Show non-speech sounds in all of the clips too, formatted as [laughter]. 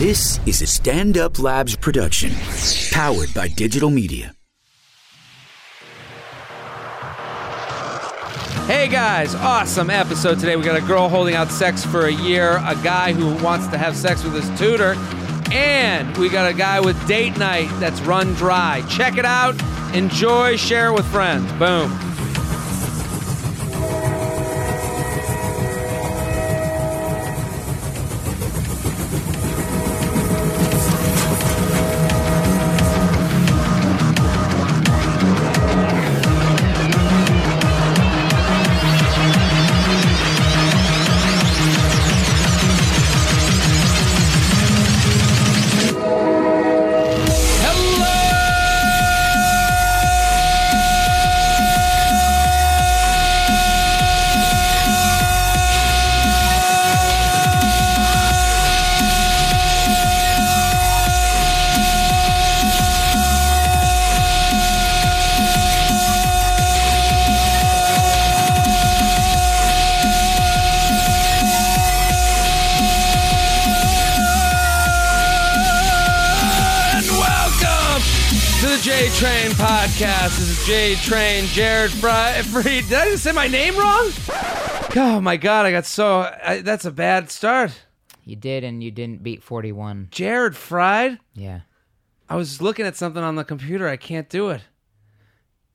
This is a Stand Up Labs production, powered by digital media. Hey guys, awesome episode today. We got a girl holding out sex for a year, a guy who wants to have sex with his tutor, and we got a guy with date night that's run dry. Check it out, enjoy, share it with friends. Boom. Jared [laughs] Fry. Did I just say my name wrong? Oh my god, I got so. I, that's a bad start. You did, and you didn't beat 41. Jared Fried? Yeah. I was looking at something on the computer. I can't do it.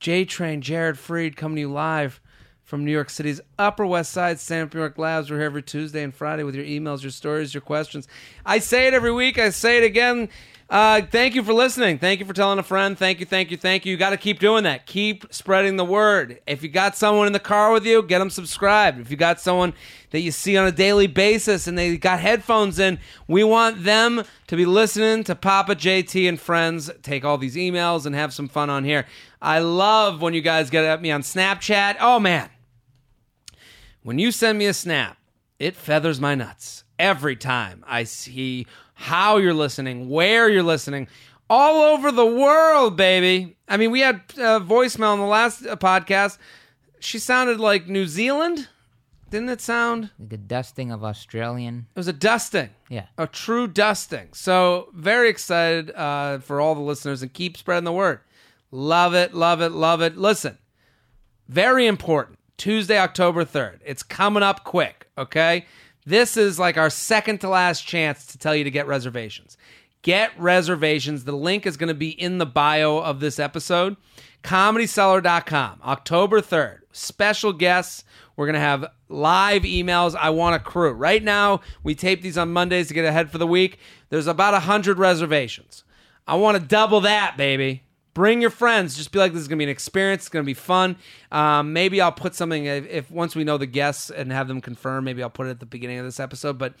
J Train, Jared Freid coming to you live from New York City's Upper West Side Stand Up New York Labs. We're here every Tuesday and Friday with your emails, your stories, your questions. I say it every week. I say it again. Uh, thank you for listening. Thank you for telling a friend. Thank you, thank you, thank you. You got to keep doing that. Keep spreading the word. If you got someone in the car with you, get them subscribed. If you got someone that you see on a daily basis and they got headphones in, we want them to be listening to Papa JT and friends. Take all these emails and have some fun on here. I love when you guys get at me on Snapchat. Oh man, when you send me a snap, it feathers my nuts every time I see how you're listening, where you're listening, all over the world, baby. I mean, we had uh, voicemail in the last uh, podcast. She sounded like New Zealand. Didn't it sound? Like a dusting of Australian. It was a dusting. Yeah. A true dusting. So, very excited uh, for all the listeners and keep spreading the word. Love it, love it, love it. Listen, very important. Tuesday, October 3rd. It's coming up quick, okay? This is like our second to last chance to tell you to get reservations. Get reservations. The link is going to be in the bio of this episode. ComedyCellar.com, October 3rd. Special guests. We're going to have live emails. I want a crew. Right now, we tape these on Mondays to get ahead for the week. There's about 100 reservations. I want to double that, baby. Bring your friends. Just be like, this is to be an experience. It's to be fun. Um, maybe I'll put something, if, if once we know the guests and have them confirm, maybe I'll put it at the beginning of this episode. But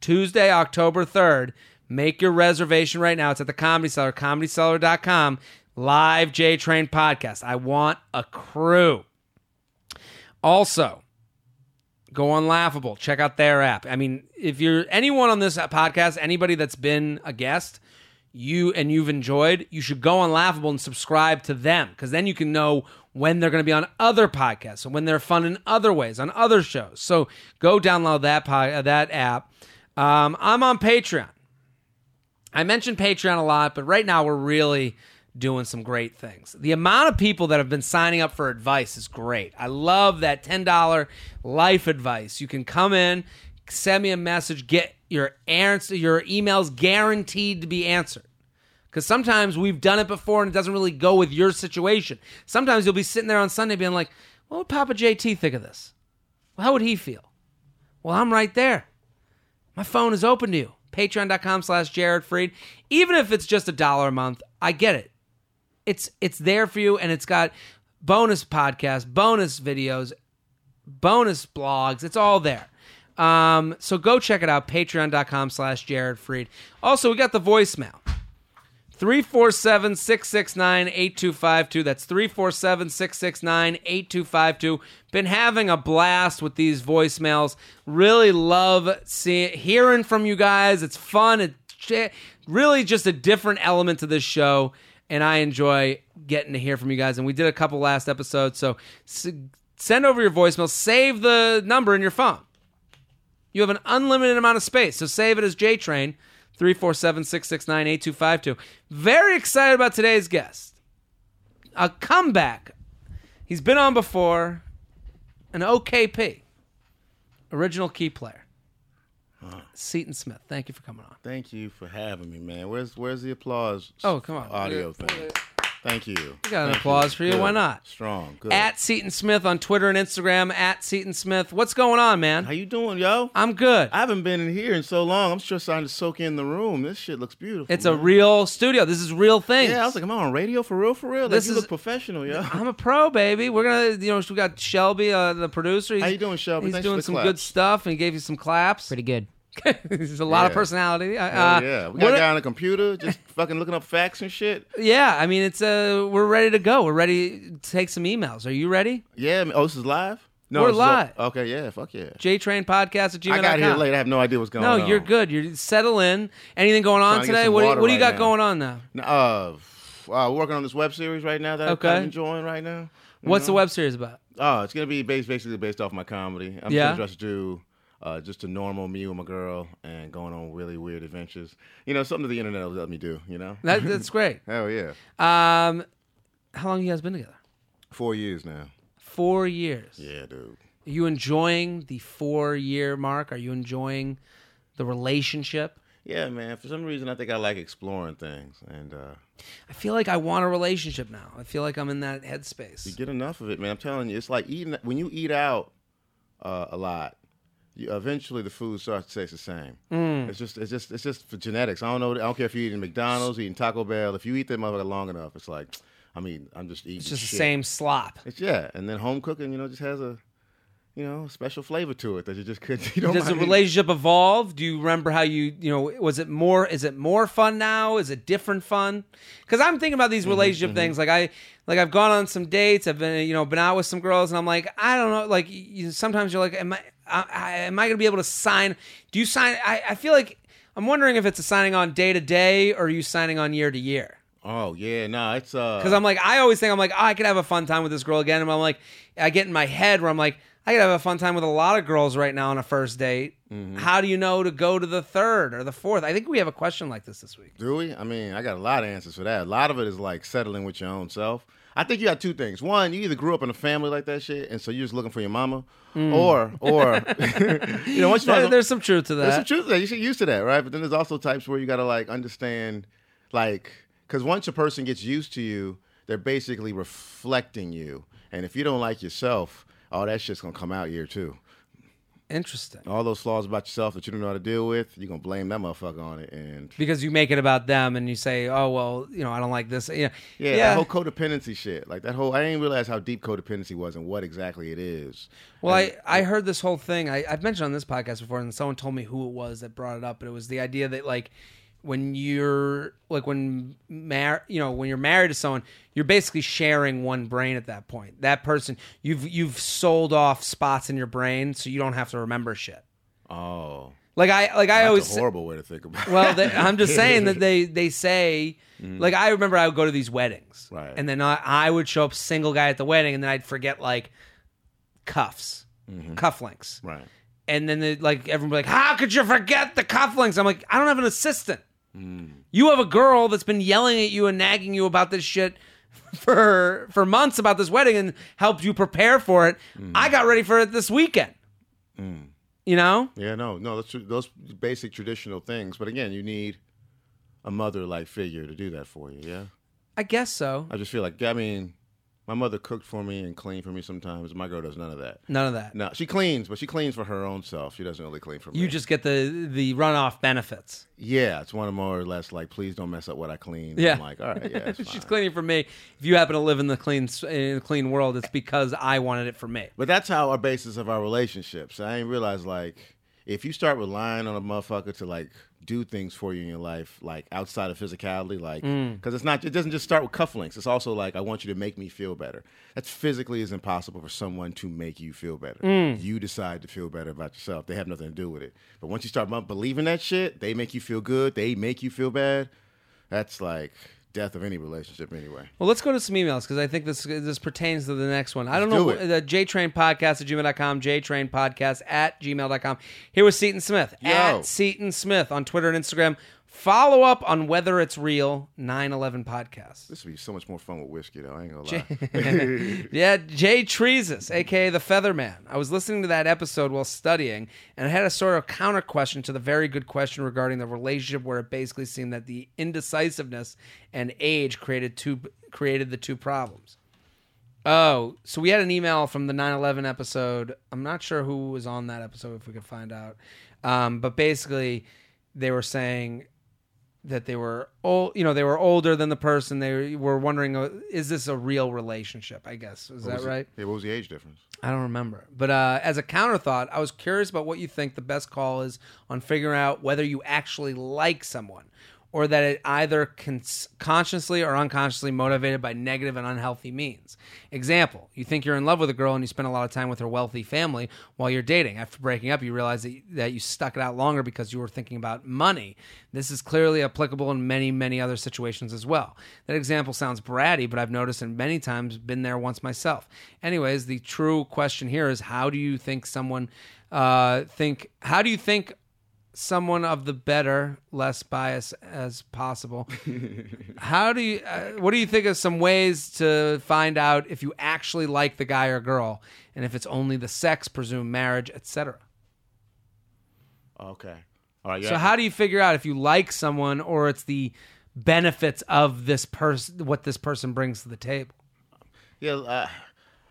Tuesday, October 3rd, make your reservation right now. It's at the Comedy Cellar, comedycellar.com. Live J Train podcast. I want a crew. Also, go on Laughable. Check out their app. I mean, if you're anyone on this podcast, anybody that's been a guest, you and you've enjoyed, you should go on Laughable and subscribe to them because then you can know when they're going to be on other podcasts and when they're fun in other ways on other shows. So go download that pod, uh, that app. Um, I'm on Patreon. I mentioned Patreon a lot, but right now we're really doing some great things. The amount of people that have been signing up for advice is great. I love that $10 life advice. You can come in, send me a message, get your answer, your emails guaranteed to be answered. Because sometimes we've done it before and it doesn't really go with your situation. Sometimes you'll be sitting there on Sunday being like, what would Papa JT think of this? Well, how would he feel? Well, I'm right there. My phone is open to you. Patreon.com slash Jared Freid. Even if it's just a dollar a month, I get it. It's it's there for you and it's got bonus podcasts, bonus videos, bonus blogs. It's all there. Um, so go check it out, patreon.com slash Jared Freid. Also, we got the voicemail. 347 669 8252. That's 347 669 8252. Been having a blast with these voicemails. Really love seeing, hearing from you guys. It's fun. It's really just a different element to this show. And I enjoy getting to hear from you guys. And we did a couple last episodes. So send over your voicemail. Save the number in your phone. You have an unlimited amount of space. So save it as JTrain. 347 669 8252. Very excited about today's guest. A comeback. He's been on before. An OKP. Original key player. Seaton Smith. Thank you for coming on. Thank you for having me, man. Where's where's the applause? Oh, come on. Audio Yeah. thing. Thank you. We got an Thank applause for you. Good. Why not? Strong. Good. At Seaton Smith on Twitter and Instagram. At Seaton Smith. What's going on, man? How you doing, yo? I'm good. I haven't been in here in so long. I'm just starting to soak in the room. This shit looks beautiful. It's a real studio. This is real thing. Yeah, I was like, am I on radio for real? For real? Like, This you is- look professional, yo. I'm a pro, baby. We're gonna, you know, we got Shelby, uh, the producer. He's, How you doing, Shelby? He's Thanks for doing the some claps. good stuff, and he gave you some claps. Pretty good. [laughs] There's a lot of personality. Uh, Hell yeah, we got a guy on the computer just [laughs] fucking looking up facts and shit. yeah. I mean, it's uh, we're ready to go. We're ready to take some emails. Are you ready? Yeah. Oh, this is live. No, We're live. okay. Yeah. Fuck yeah. JTrain Podcast at gmail.com. I got here late. I have no idea what's going No, on. No, you're good. You're settle in. Anything going on Trying to get today? What do you, what do you right got now. going on now? Uh, uh, we're working on this web series right now that Okay. I'm enjoying right now. What's the web series about? Oh, it's gonna be based basically based off my comedy. I'm Yeah. gonna just do uh, just a normal me with my girl and going on really weird adventures. You know, something that the internet will let me do. You know, That, that's [laughs] great. hell yeah. Um, how long you guys been together? Four years now. Four years. Yeah, dude. Are you enjoying the four year mark? Are you enjoying the relationship? Yeah, man. For some reason, I think I like exploring things, and uh, I feel like I want a relationship now. I feel like I'm in that headspace. you get enough of it, man. I'm telling you, it's like eating when you eat out uh, a lot. You, eventually, the food starts to taste the same. Mm. It's just, it's just, it's just for genetics. I don't know. I don't care if you're eating McDonald's, eating Taco Bell. If you eat that motherfucker long enough, it's like, [tsk] I mean, I'm just eating. It's just the same slop. It's yeah, and then home cooking, you know, just has a, you know, special flavor to it that you just could. [laughs] You don't Does the eating. relationship evolve? Do you remember how you, you know, was it more, is it more fun now? Is it different fun? Because I'm thinking about Mm-hmm, these relationship things. Like I, like I've gone on some dates. I've been, you know, been out with some girls, and I'm like, I don't know. Like you, sometimes you're like, am I, I, I am I going to be able to sign? Do you sign? I, I feel like I'm wondering if it's a signing on day to day or are you signing on year to year? Oh yeah, no, it's uh, Because I'm like, I always think I'm like, oh, I could have a fun time with this girl again. And I'm like, I get in my head where I'm like, I could have a fun time with a lot of girls right now on a first date. Mm-hmm. How do you know to go to the third or the fourth? I think we have a question like this this week. Do we? I mean, I got a lot of answers for that. A lot of it is like settling with your own self. I think you got two things. One, you either grew up in a family like that shit, and so you're just looking for your mama, mm. or, or, [laughs] [laughs] you know, once you There- there's some truth to that. There's some that. truth there. You should get used to that, right? But then there's also types where you got to like understand, like, because once a person gets used to you, they're basically reflecting you, and if you don't like yourself, all that shit's gonna come out here too. Interesting. All those flaws about yourself that you don't know how to deal with, you're gonna blame that motherfucker on it, and Because you make it about them and you say, oh, well, you know, I don't like this. Yeah. Yeah, that whole codependency shit. Like that whole I didn't realize how deep codependency was and what exactly it is. Well, And- I, I heard this whole thing. I, I've mentioned on this podcast before, and someone told me who it was that brought it up. But it was the idea that like when you're like when mar- you know when you're married to someone, you're basically sharing one brain at that point. That person you've you've sold off spots in your brain, so you don't have to remember shit. Oh. Like I like I That's always a horrible way to think about it. well, they, I'm just [laughs] saying that they they say like I remember I would go to these weddings. Right. And then I, I would show up single guy at the wedding, and then I'd forget like cuffs, cufflinks, Mm-hmm. Right. and then they, like everyone be like, "How could you forget the cufflinks?" I'm like, "I don't have an assistant. Mm. You have a girl that's been yelling at you and nagging you about this shit." For for months about this wedding and helped you prepare for it. Mm. I got ready for it this weekend. You know, Yeah, no, no, that's those basic traditional things. But again, you need a mother-like figure to do that for you. Yeah, I guess so. I just feel like I mean, my mother cooked for me and cleaned for me sometimes. My girl does none of that. None of that. No, she cleans, but she cleans for her own self. She doesn't really clean for me. You just get the the runoff benefits. yeah, it's one of more or less like, please don't mess up what I clean. Yeah. I'm like, all right, yeah, [laughs] She's cleaning for me. If you happen to live in the clean in the clean world, it's because I wanted it for me. But that's how our basis of our relationships. I ain't realized like if you start relying on a motherfucker to like do things for you in your life, like outside of physicality, like mm. because it's not it doesn't just start with cufflinks. It's also like I want you to make me feel better. That's physically is impossible for someone to make you feel better. Mm. You decide to feel better about yourself. They have nothing to do with it. But once you start believing that shit, they make you feel good. They make you feel bad. That's like death of any relationship anyway. Well, let's go to some emails because I think this this pertains to the next one. I don't know. do. The uh, JTrain Podcast at gmail.com, JTrain Podcast at gmail.com. Here was Seaton Smith. Yo. At Seaton Smith on Twitter and Instagram. Follow up on whether it's real. 9/11 podcast. This would be so much more fun with whiskey, though. I ain't gonna lie. [laughs] Yeah, Jay Treesus, aka the Featherman. I was listening to that episode while studying, and I had a sort of counter question to the very good question regarding the relationship, where it basically seemed that the indecisiveness and age created two created the two problems. Oh, so we had an email from the 9/11 episode. I'm not sure who was on that episode if we could find out. Um, but basically, they were saying that they were old, you know, they were older than the person. They were wondering, uh, is this a real relationship? I guess is that right? Yeah, what was the age difference? I don't remember. But uh, as a counter thought, I was curious about what you think the best call is on figuring out whether you actually like someone or that it either cons- consciously or unconsciously motivated by negative and unhealthy means. Example, you think you're in love with a girl and you spend a lot of time with her wealthy family while you're dating. After breaking up, you realize that, that you stuck it out longer because you were thinking about money. This is clearly applicable in many, many other situations as well. That example sounds bratty, but I've noticed and many times been there once myself. Anyways, the true question here is how do you think someone uh, think how do you think someone of the better, less bias as possible. [laughs] How do you? Uh, what do you think of some ways to find out if you actually like the guy or girl, and if it's only the sex, presume marriage, etc. Okay. All right. Yeah. So how do you figure out if you like someone or it's the benefits of this person, what this person brings to the table? Yeah, uh,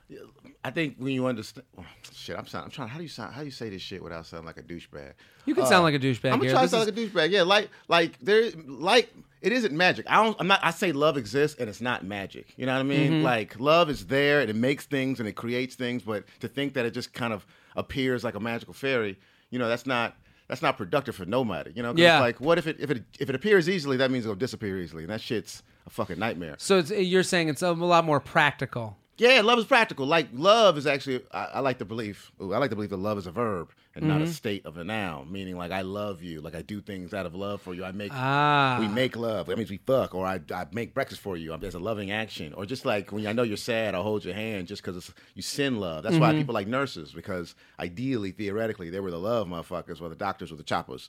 yeah, I think when you understand, oh, shit, I'm sound, I'm trying. How do you sound? How do you say this shit without sounding like a douchebag? You can sound like a douchebag Uh, I'm gonna try to sound is- like a douchebag. Yeah, like like there, like it isn't magic. I don't. I'm not. I say love exists and it's not magic. You know what I mean? Mm-hmm. Like love is there and it makes things and it creates things, but to think that it just kind of appears like a magical fairy, you know, that's not. That's not productive for nobody, you know, Yeah. Like, what if it if it if it appears easily? That means it'll disappear easily, and that shit's a fucking nightmare. so it's, you're saying it's a lot more practical. Yeah, love is practical. Like love is actually, I, I like the belief. Ooh, I like to believe that love is a verb and not a Mm-hmm. state of a noun. Meaning, like I love you. Like I do things out of love for you. I make, Ah. we make love. That means we fuck, or I, I make breakfast for you. There's a loving action, or just like when I know you're sad, I'll hold your hand just because you send love. That's Mm-hmm. why people like nurses because ideally, theoretically, they were the love motherfuckers, while the doctors were the choppers.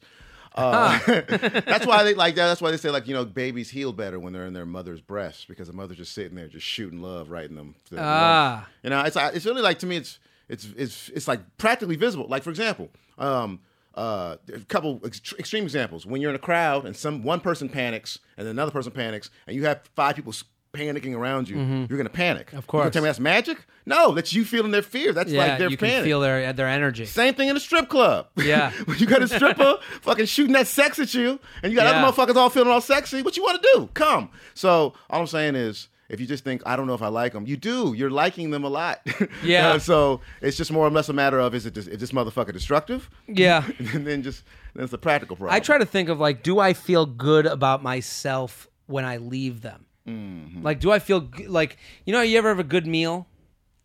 Uh, [laughs] that's why they like that. That's why they say like you know babies heal better when they're in their mother's breasts because the mother's just sitting there just shooting love right in them. Ah. You know, it's it's really like to me, it's it's it's it's like practically visible. Like for example, um, uh, a couple ex- extreme examples. When you're in a crowd and some one person panics and another person panics, and you have five people panicking around you, you're gonna panic. Of Mm-hmm. course. You tell me that's magic? No, that's you feeling their fear. That's Yeah, like their you panic. can feel their their energy. Same thing in a strip club. Yeah. [laughs] when you got a stripper [laughs] fucking shooting that sex at you, and you got Yeah. other motherfuckers all feeling all sexy, what you want to do? Come. So all I'm saying is, if you just think I don't know if I like them, you do. You're liking them a lot. [laughs] Yeah. Uh, so it's just more or less a matter of is it is this motherfucker destructive? Yeah. and then just then it's a practical problem. I try to think of like, do I feel good about myself when I leave them? Mm-hmm. Like, do I feel g- like you know? You ever have a good meal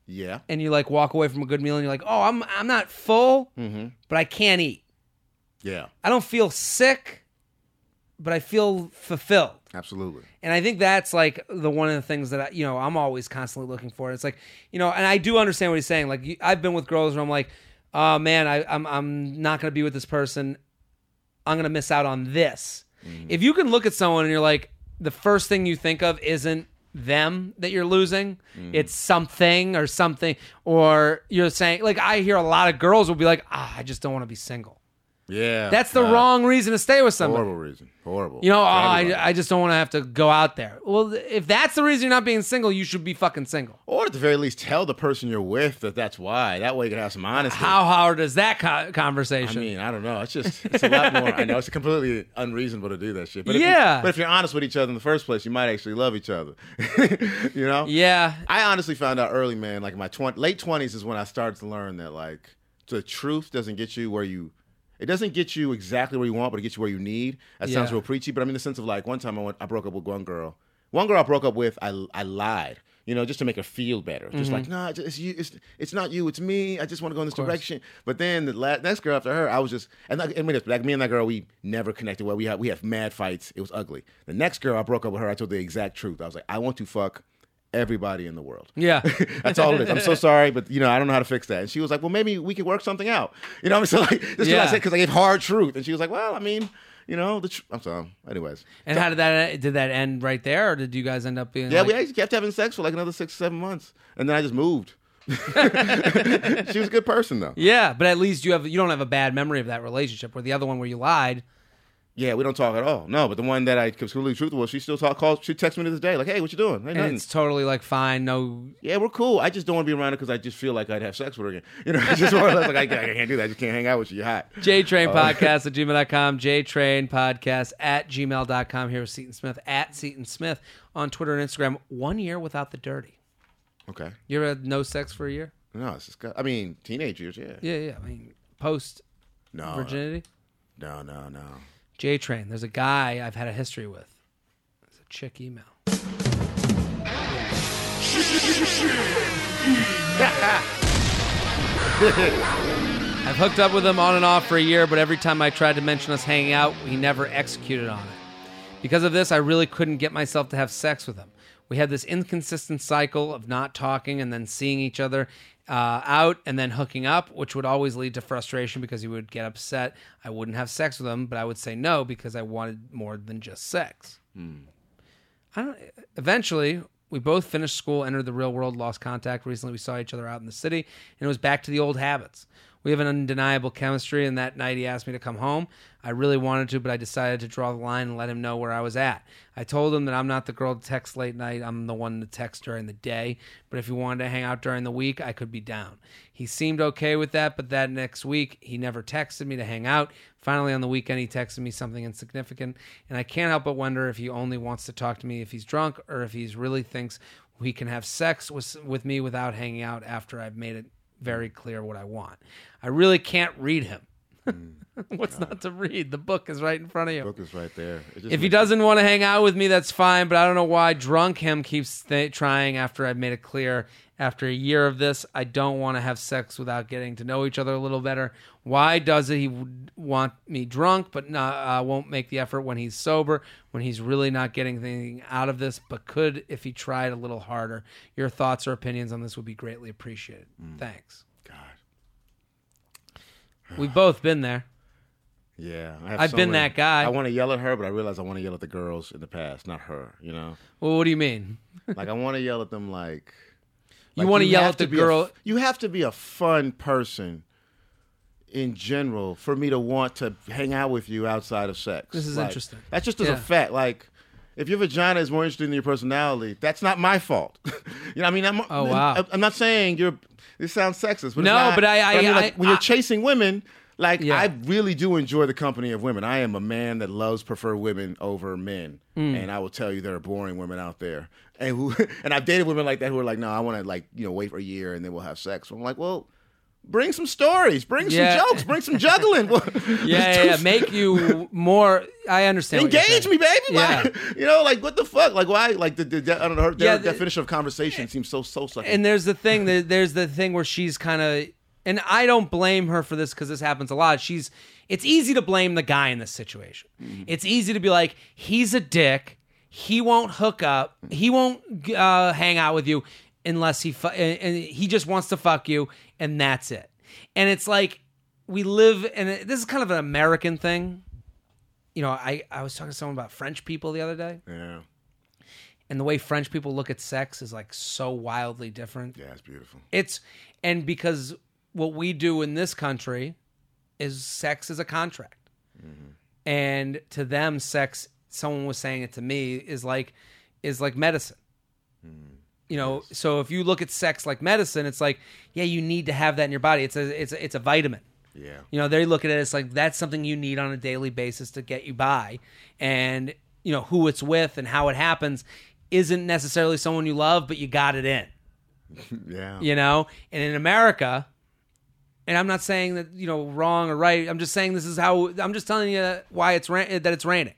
Yeah. and you like walk away from a good meal and you're like, oh, I'm I'm not full, Mm-hmm. but I can't eat. Yeah. I don't feel sick, but I feel fulfilled. Absolutely. And I think that's like the one of the things that I, you know I'm always constantly looking for. It's like you know, and I do understand what he's saying. Like I've been with girls where I'm like, oh man, I, I'm I'm not gonna be with this person. I'm gonna miss out on this. If you can look at someone and you're like, the first thing you think of isn't them that you're losing, it's something or something, or you're saying like I hear a lot of girls will be like, ah, I just don't want to be single. Yeah. That's the Uh, wrong reason to stay with somebody. Horrible reason. Horrible. You know, oh, I. I just don't want to have to go out there. Well, if that's the reason you're not being single, you should be fucking single. or at the very least, tell the person you're with that that's why. That way you can have some honesty. How hard is that co- I mean, I don't know. It's just it's a lot more. I know it's completely unreasonable to do that shit. But if Yeah. You, but if you're honest with each other in the first place, you might actually love each other. [laughs] you know. yeah, I honestly found out early, man. Like my 20, late twenties is when I started to learn that like the truth doesn't get you where you. It doesn't get you exactly where you want, but it gets you where you need. That sounds real preachy, but I mean the sense of like one time I went, I broke up with one girl. One girl I broke up with, I I lied. You know, just to make her feel better. Just like, mm-hmm. nah, it's, it's you. It's, it's not you. It's me. I just want to go in this direction. But then the la- next girl after her, I was just and like, and me, like me and that girl, we never connected well. We had we had mad fights. It was ugly. The next girl I broke up with her. I told the exact truth. I was like, I want to fuck everybody in the world. Yeah. [laughs] That's all it is. I'm so sorry, but you know, I don't know how to fix that. And she was like, well, maybe we could work something out. [laughs] You know what I'm saying? So like, this is what I said because I gave hard truth. And she was like, well, I mean, you know, the tr- I'm sorry. Anyways. And how did that did that end right there, or did you guys end up being? Yeah, like, we actually kept having sex for like another six, seven months. And then I just moved. [laughs] she was a good person though. Yeah, but at least you have you don't have a bad memory of that relationship. Where the other one where you lied, Yeah, we don't talk at all. No, but the one that I completely truthful, she still talk calls. She texts me to this day, like, "Hey, what you doing?" Hey, and it's totally like fine, no. Yeah, we're cool. I just don't want to be around her because I just feel like I'd have sex with her again. You know, [laughs] I just want to like I, can't- I can't do that. I just can't hang out with you. You're hot. JTrain Podcast uh, at gmail.com, Train Podcast at gmail.com. Here with Seaton Smith at Seaton Smith on Twitter and Instagram. One year without the dirty. Okay. You ever had no sex for a year? No, it's just. I mean, teenage years. Yeah. Yeah, yeah. I mean, post No. virginity. No, no, no. JTrain. There's a guy I've had a history with. It's a chick email. [laughs] I've hooked up with him on and off for a year, but every time I tried to mention us hanging out, he never executed on it. Because of this, I really couldn't get myself to have sex with him. We had this inconsistent cycle of not talking and then seeing each other uh, out and then hooking up, which would always lead to frustration because he would get upset. I wouldn't have sex with him, but I would say no because I wanted more than just sex. I don't. Eventually, we both finished school, entered the real world, lost contact. Recently, we saw each other out in the city, and it was back to the old habits. We have an undeniable chemistry, and that night he asked me to come home. I really wanted to, but I decided to draw the line and let him know where I was at. I told him that I'm not the girl to text late night. I'm the one to text during the day. But if he wanted to hang out during the week, I could be down. He seemed okay with that, but that next week, he never texted me to hang out. Finally, on the weekend, he texted me something insignificant, and I can't help but wonder if he only wants to talk to me if he's drunk or if he's really thinks he can have sex with, with me without hanging out after I've made it very clear what I want. I really can't read him. Hmm. [laughs] What's not to read? The book is right in front of you. Book is right there. If he doesn't want to hang out with me, that's fine. But I don't know why drunk him keeps th- trying after I've made it clear. After a year of this, I don't want to have sex without getting to know each other a little better. Why does he want me drunk, but not, uh, won't make the effort when he's sober? When he's really not getting anything out of this, but could if he tried a little harder. Your thoughts or opinions on this would be greatly appreciated. Thanks. God. We've both been there. Yeah, I have been that guy. I want to yell at her, but I realize I want to yell at the girls in the past, not her. You know, Well, what do you mean? like I want to yell at them, like You want to yell at the be a girl? you have to be a fun person in general for me to want to hang out with you outside of sex. This is Like, interesting. That's just as Yeah. a fact. Like, if your vagina is more interesting than your personality, that's not my fault. [laughs] you know, what I mean, I'm, Oh, wow. I'm, not saying you're. This sounds sexist, but No, not. but I- I- mean, like, I- when you're chasing women. Like Yeah. I really do enjoy the company of women. I am a man that loves prefer women over men, Mm. and I will tell you there are boring women out there. And who [laughs] and I've dated women like that who are like, no, I want to like you know wait for a year and then we'll have sex. So I'm like, well, bring some stories, bring Yeah. some jokes, bring some juggling. [laughs] Yeah, yeah, yeah. Make you more. I understand. Engage me, baby. Yeah. Like, you know, like what the fuck? Like why? Like the, the I don't know. Her, their Yeah, the- definition of conversation seems so so sucky. And there's the thing. that There's the thing where she's kind of, and I don't blame her for this because this happens a lot. She's. It's easy to blame the guy in this situation. Mm-hmm. It's easy to be like, he's a dick. He won't hook up. He won't uh, hang out with you unless he fu- and and he just wants to fuck you, and that's it. And it's like we live, and this is kind of an American thing. You know, I I was talking to someone about French people the other day. yeah, and the way French people look at sex is like so wildly different. yeah, it's beautiful. It's and because what we do in this country is sex is a contract. Mm-hmm. And to them sex someone was saying it to me is like is like medicine. Mm. You know, so if you look at sex like medicine, it's like, yeah, you need to have that in your body. It's a it's a, it's a vitamin. Yeah, You know, they look at it as like that's something you need on a daily basis to get you by. And, you know, who it's with and how it happens isn't necessarily someone you love, but you got it in, [laughs] yeah. you know? And in America, and I'm not saying that, you know, wrong or right. I'm just saying this is how I'm just telling you why it's ra- that it's raining.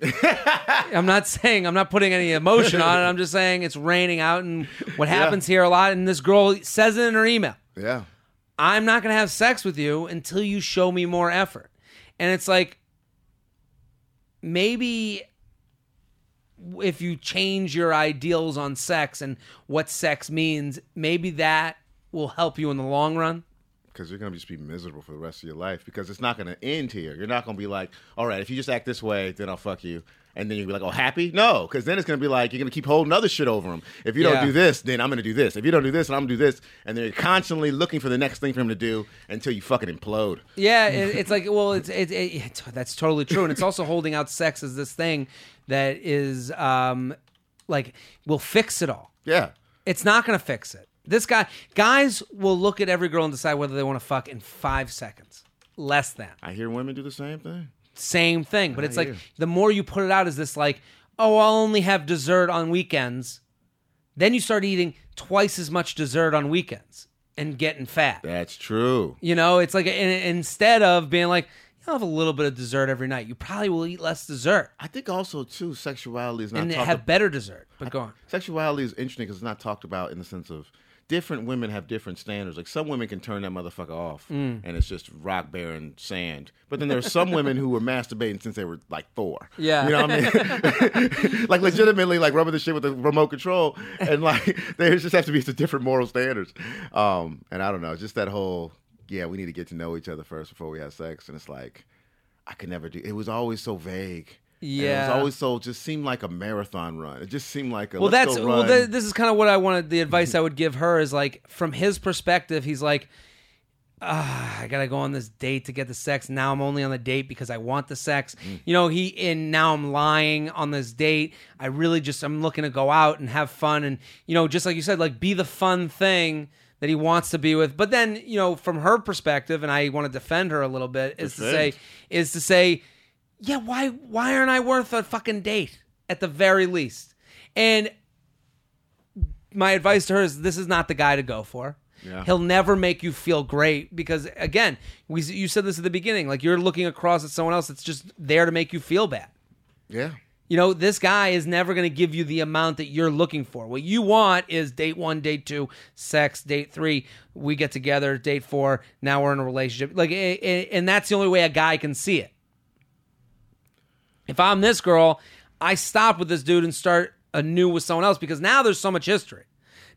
[laughs] I'm not saying I'm not putting any emotion on it. I'm just saying it's raining out and what happens here a lot and this girl says it in her email. yeah. I'm not going to have sex with you until you show me more effort. And it's like maybe if you change your ideals on sex and what sex means, maybe that will help you in the long run. Because you're gonna just be miserable for the rest of your life because it's not gonna end here. You're not gonna be like, all right, if you just act this way, then I'll fuck you, and then you'll be like, oh, happy? No, because then it's gonna be like you're gonna keep holding other shit over him. If you Yeah. don't do this, then I'm gonna do this. If you don't do this, then I'm gonna do this, and then you're constantly looking for the next thing for him to do until you fucking implode. Yeah, it, [laughs] it's like well, it's it, it, it's that's totally true, and it's also holding out sex as this thing that is um like will fix it all. Yeah, It's not going to fix it. This guy, guys will look at every girl and decide whether they want to fuck in five seconds, less than. I hear women do the same thing. Same thing, but it's like the more you put it out as this like, oh, I'll only have dessert on weekends. Then you start eating twice as much dessert on weekends and getting fat. That's true. You know, it's like instead of being like, I'll have a little bit of dessert every night, you probably will eat less dessert I think also too, sexuality is not and talked have better dessert. But go on. sexuality is interesting because it's not talked about in the sense of different women have different standards. Like some women can turn that motherfucker off, Mm. and it's just rock barren sand. But then there's some women who were masturbating since they were like four. Yeah. you know what I mean? [laughs] like legitimately, like rubbing the shit with the remote control, and like [laughs] there just have to be some different moral standards. Um, and I don't know, just that whole yeah, we need to get to know each other first before we have sex, and it's like. I could never do. It was always so vague. And it Yeah. was always so just seemed like a marathon run. It just seemed like a Well, that's well. Th- this is kind of what I wanted. The advice [laughs] I would give her is like, from his perspective, he's like, ah, I gotta go on this date to get the sex. Now I'm only on the date because I want the sex. Mm. You know, he and now I'm lying on this date. I really just I'm looking to go out and have fun, and you know, just like you said, like be the fun thing that he wants to be with. But then, you know, from her perspective, and I want to defend her a little bit, is to say, is to say, yeah, why why aren't I worth a fucking date at the very least? And my advice to her is this is not the guy to go for. Yeah. He'll never make you feel great because again, we you said this at the beginning, like you're looking across at someone else that's just there to make you feel bad. yeah. You know, this guy is never going to give you the amount that you're looking for. What you want is date one, date two, sex, date three, we get together, date four, now we're in a relationship. Like, and that's the only way a guy can see it. If I'm this girl, I stop with this dude and start anew with someone else because now there's so much history.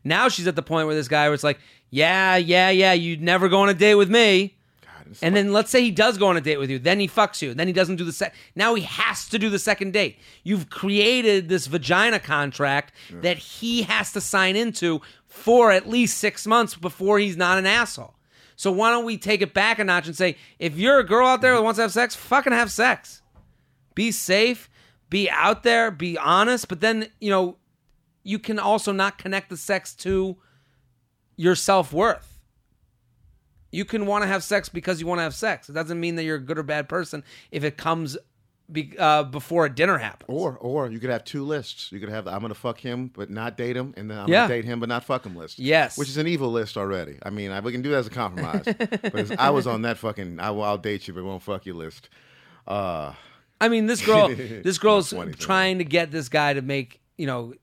Now she's at the point where this guy was like, yeah, yeah, yeah, you'd never go on a date with me. God, And then let's say he does go on a date with you, then he fucks you, then he doesn't do the sec. Now he has to do the second date. You've created this vagina contract that he has to sign into for at least six months before he's not an asshole. So why don't we take it back a notch and say, if you're a girl out there that wants to have sex, fucking have sex. Be safe, be out there, be honest, but then you know you can also not connect the sex to your self worth. You can want to have sex because you want to have sex. It doesn't mean that you're a good or bad person if it comes be, uh, before a dinner happens. Or or you could have two lists. You could have the I'm gonna fuck him but not date him, and then I'm Yeah. gonna date him but not fuck him list. Yes. which is an evil list already. I mean, I, we can do that as a compromise. [laughs] but I was on that fucking I will I'll date you but won't fuck you list. Uh, I mean, this girl, [laughs] this girl's trying to get this guy to make you know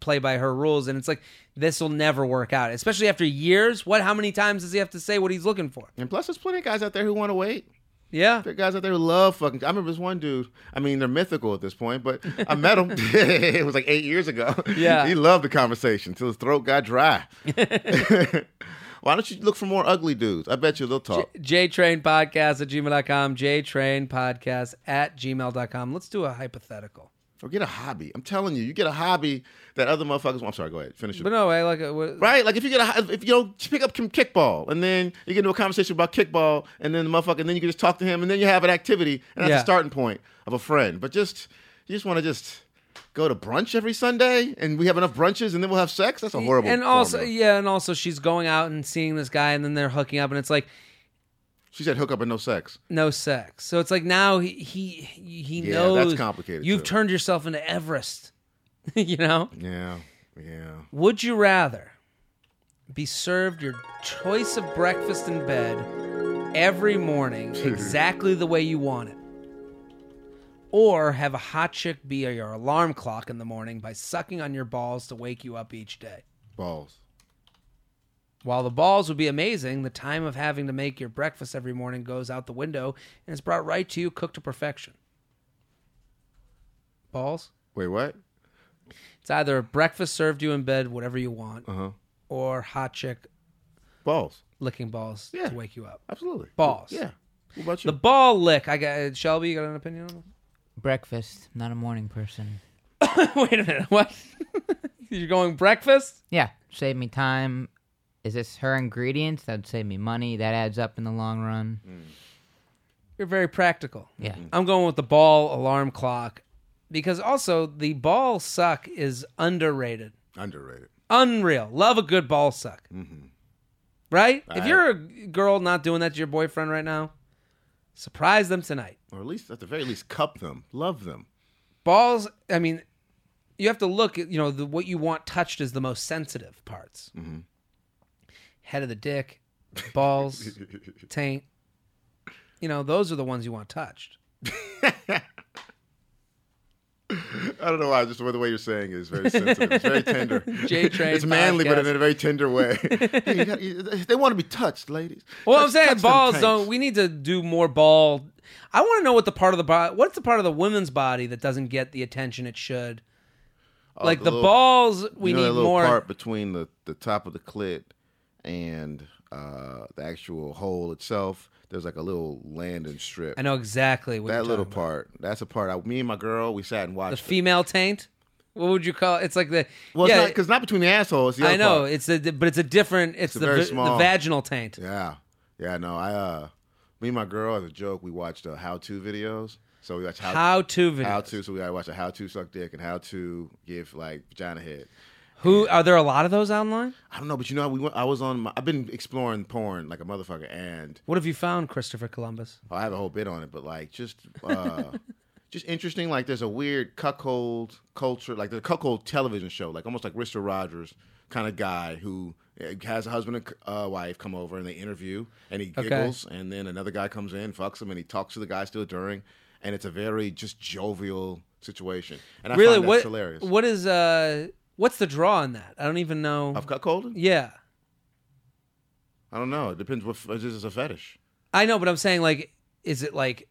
play by her rules, and it's like this will never work out, especially after years. What? How many times does he have to say what he's looking for? and plus, there's plenty of guys out there who want to wait. Yeah. There are guys out there who love fucking. I remember this one dude. I mean, they're mythical at this point, but I met him. [laughs] it was like eight years ago. Yeah. he loved the conversation till his throat got dry. [laughs] Why don't you look for more ugly dudes? I bet you they'll talk. JTrain Podcast at gmail.com. JTrain Podcast at gmail.com. Let's do a hypothetical. Or get a hobby. I'm telling you, you get a hobby that other motherfuckers. I'm sorry. Go ahead. Finish it. But no, I like uh, what- Right? Like if you get a, if you know, pick up kickball, and then you get into a conversation about kickball, and then the motherfucker, and then you can just talk to him, and then you have an activity, and that's Yeah. the starting point of a friend. But just you just want to just go to brunch every Sunday, and we have enough brunches, and then we'll have sex. That's a horrible. And also, formula. yeah, and also she's going out and seeing this guy, and then they're hooking up, and it's like she said hook up and no sex. no sex. So it's like now he he he Yeah, knows that's complicated, You've too. turned yourself into Everest. [laughs] you know. Yeah, yeah. Would you rather be served your choice of breakfast in bed every morning [laughs] exactly the way you want it? Or have a hot chick be your alarm clock in the morning by sucking on your balls to wake you up each day? Balls. While the balls would be amazing, the time of having to make your breakfast every morning goes out the window and is brought right to you cooked to perfection. Balls? Wait, what? It's either breakfast served you in bed, whatever you want, Uh-huh. or hot chick Balls. licking balls Yeah. to wake you up. Absolutely. Balls. Yeah. What about you? The ball lick. I got Shelby. You got an opinion on Breakfast. Not a morning person. [laughs] Wait a minute. What? [laughs] You're going breakfast? Yeah, save me time. Is this her ingredients? That'd save me money. That adds up in the long run. Mm. You're very practical. Yeah. Mm-hmm. I'm going with the ball alarm clock because also the ball suck is underrated. Underrated. Unreal. Love a good ball suck. Mm-hmm. Right? if you're a girl not doing that to your boyfriend right now, surprise them tonight. Or at least, at the very least, cup them. Love them. Balls, I mean, you have to look at, you know, the, what you want touched is the most sensitive parts. Mm-hmm. Head of the dick, balls, [laughs] taint. You know, those are the ones you want touched. [laughs] I don't know why. Just the way you're saying it is very sensitive. It's very tender. [laughs] J-Train It's manly, but in a very tender way. [laughs] You got- you- they want to be touched, ladies. Well, I'm saying balls don't. We need to do more ball. I want to know what the part of the body. What's the part of the women's body that doesn't get the attention it should? Oh, like the, little- balls, we you know need more. part between the, the top of the clit and uh, the actual hole itself. There's like a little landing strip. I know exactly what that you're little talking about. part. That's a part. I, me and my girl, we sat and The watched. it. female taint. What would you call it? It's like the. Well, yeah, it's not because not between the assholes. The I know part. it's a, but it's a different. It's, a the, very small- the vaginal taint. Yeah, yeah. No, I. uh Me and my girl, as a joke, we watched uh, how-to videos. So we watched how, How to videos. how to. So we gotta watch a how to suck dick and how to give like vagina head. Who are there? A lot of those online. I don't know, but you know, we went, I was on. My, I've been exploring porn like a motherfucker, and What have you found, Christopher Columbus? I have a whole bit on it, but like just uh [laughs] just interesting. Like there's a weird cuckold culture, like the cuckold television show, like almost like Mister Rogers kind of guy who uh, has a husband and uh, wife come over and they interview and he Okay. giggles and then another guy comes in, fucks him, and he talks to the guy still during, and it's a very just jovial situation. And I really, find that's what? hilarious. What is uh? What's the draw on that? I don't even know. of cuckolding? yeah, I don't know. It depends. What this it's a fetish? I know, but I'm saying like, is it like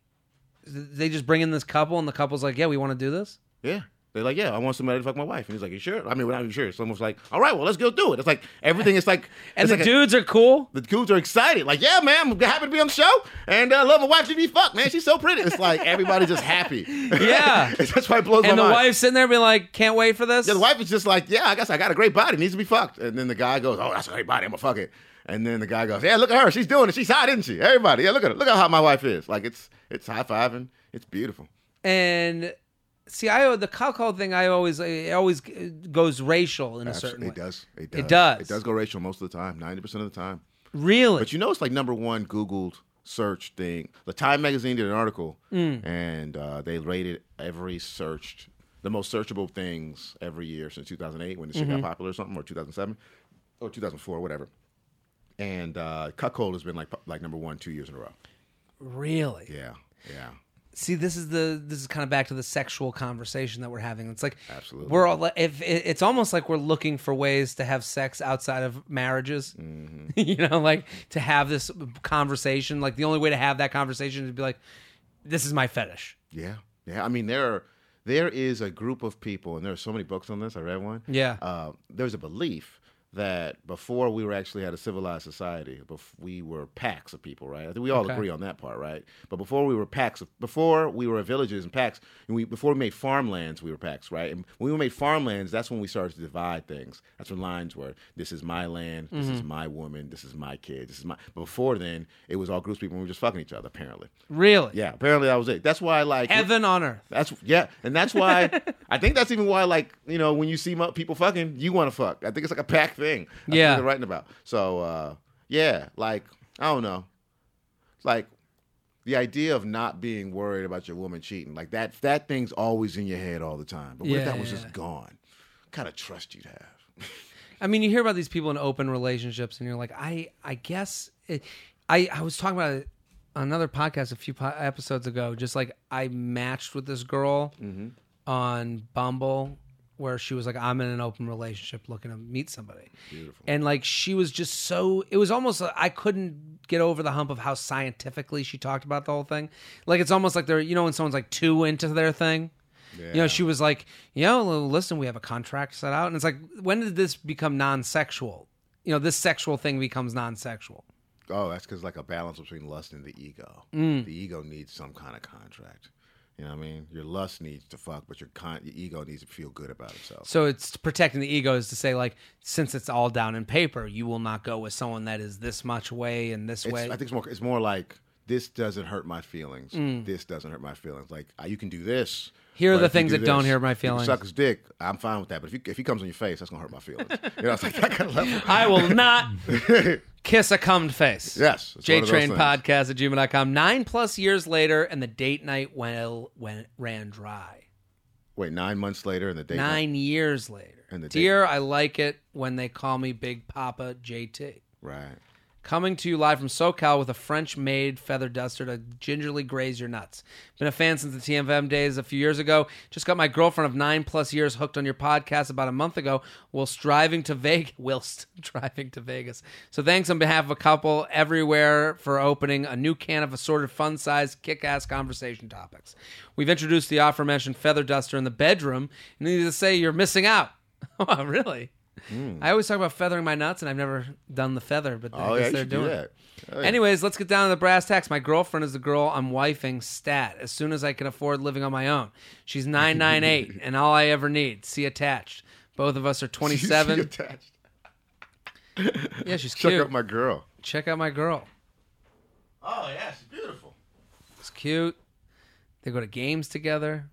they just bring in this couple and the couple's like, yeah, we want to do this? Yeah. They're like, yeah, I want somebody to fuck my wife. And he's like, you sure? I mean, we're not even sure. Someone's like, all right, well, let's go do it. It's like everything is like, [laughs] And the like a- dudes are cool. the dudes are excited. Like, yeah, man, I'm happy to be on the show. And I uh, love my wife to be fucked, man. She's so pretty. It's like everybody's just happy. [laughs] Yeah. [laughs] That's why it blows And my mind. And the wife's sitting there being like, can't wait for this. Yeah, the wife is just like, yeah, I guess I got a great body. Needs to be fucked. And then the guy goes, oh, that's a great body. I'm going to fuck it. And then the guy goes, yeah, look at her. She's doing it. She's hot, isn't she? Everybody, yeah, look at her. Look at how my wife is. Like, it's it's high fiving. It's beautiful. And see, I the cuckold thing. I always it always goes racial in a certain it way. does. It does. It does. It does go racial most of the time, 90% of the time. Really? But you know, it's like number one Googled search thing. The Time magazine did an article, Mm. and uh, they rated every searched, the most searchable things every year since 2008 when the shit Mm-hmm. got popular or something, or 2007, or 2004, whatever. And uh, cuckold has been like like number one two years in a row. really? Yeah, yeah. See, this is the this is kind of back to the sexual conversation that we're having. It's like Absolutely. we're all if it's almost like we're looking for ways to have sex outside of marriages. Mm-hmm. [laughs] you know, like to have this conversation. Like the only way to have that conversation is to be like, "This is my fetish." Yeah, yeah. I mean, there are, there is a group of people, and there are so many books on this. I read one. Yeah. Uh, there's a belief that before we were actually had a civilized society, we were packs of people, right? I think we all Okay. agree on that part, right? But before we were packs, of, before we were villages and packs, and we before we made farmlands, we were packs, right? And when we made farmlands, that's when we started to divide things. That's when lines were: this is my land, this is mm-hmm. my woman, this is my kid, this is my. But before then, it was all groups of people. and we were just fucking each other, apparently. Really? Yeah, apparently that was it. That's why, like, Heaven on earth. that's yeah, and that's why [laughs] I think that's even why, like, you know, when you see people fucking, you want to fuck. I think it's like a pack thing. That's Yeah. what they're writing about. So uh, yeah, like I don't know, like the idea of not being worried about your woman cheating, like that that thing's always in your head all the time. But what if that was yeah. just gone? What kind of trust you'd have? I mean, you hear about these people in open relationships, and you're like, I, I guess, it, I, I was talking about it another podcast a few po- episodes ago. Just like I matched with this girl on Bumble, where she was like, I'm in an open relationship, looking to meet somebody. Beautiful. And like she was just so, it was almost like I couldn't get over the hump of how scientifically she talked about the whole thing. Like it's almost like they're, you know, when someone's like too into their thing. You know, she was like, you know, listen, we have a contract set out, and it's like, when did this become non-sexual? You know, this sexual thing becomes non-sexual. Oh, that's because like a balance between lust and the ego. Mm. The ego needs some kind of contract. You know what I mean? Your lust needs to fuck, but your con- your ego needs to feel good about itself. So it's protecting the ego is to say like, since it's all down in paper, you will not go with someone that is this much way and this It's, way. I think it's more. It's more like this doesn't hurt my feelings. This doesn't hurt my feelings. Like uh, you can do this. Mm. Here are but the if you things do that don't hurt my you can feelings. Suck his dick. I'm fine with that. But if he, if he comes on your face, that's gonna hurt my feelings. [laughs] you know, it's like that kind of level. I will not [laughs] kiss a cummed face. Yes, it's one of those JTrain things. podcast at gmail.com. Nine plus years later, and the date night well went ran dry. Wait, nine months later, and the date. Nine years later. And the date- Dear, I like it when they call me Big Papa JT. Right. Coming to you live from SoCal with a French made feather duster to gingerly graze your nuts. Been a fan since the TMFM days a few years ago. Just got my girlfriend of nine plus years hooked on your podcast about a month ago whilst driving to Vegas. [laughs] Whilst driving to Vegas. So thanks on behalf of a couple everywhere for opening a new can of assorted fun sized kick ass conversation topics. We've introduced the aforementioned feather duster in the bedroom, and needless to say, you're missing out. oh, [laughs] really? Hmm. I always talk about feathering my nuts, and I've never done the feather, but I Oh guess yeah, you they're should doing do it. Oh, yeah. Anyways, let's get down to the brass tacks. My girlfriend is the girl I'm wifing stat as soon as I can afford living on my own. She's [laughs] 998 and all I ever need. See attached. Both of us are [laughs] You see 27. attached. yeah, she's Check cute. Check out my girl. Check out my girl. Oh yeah, she's beautiful. It's cute. They go to games together.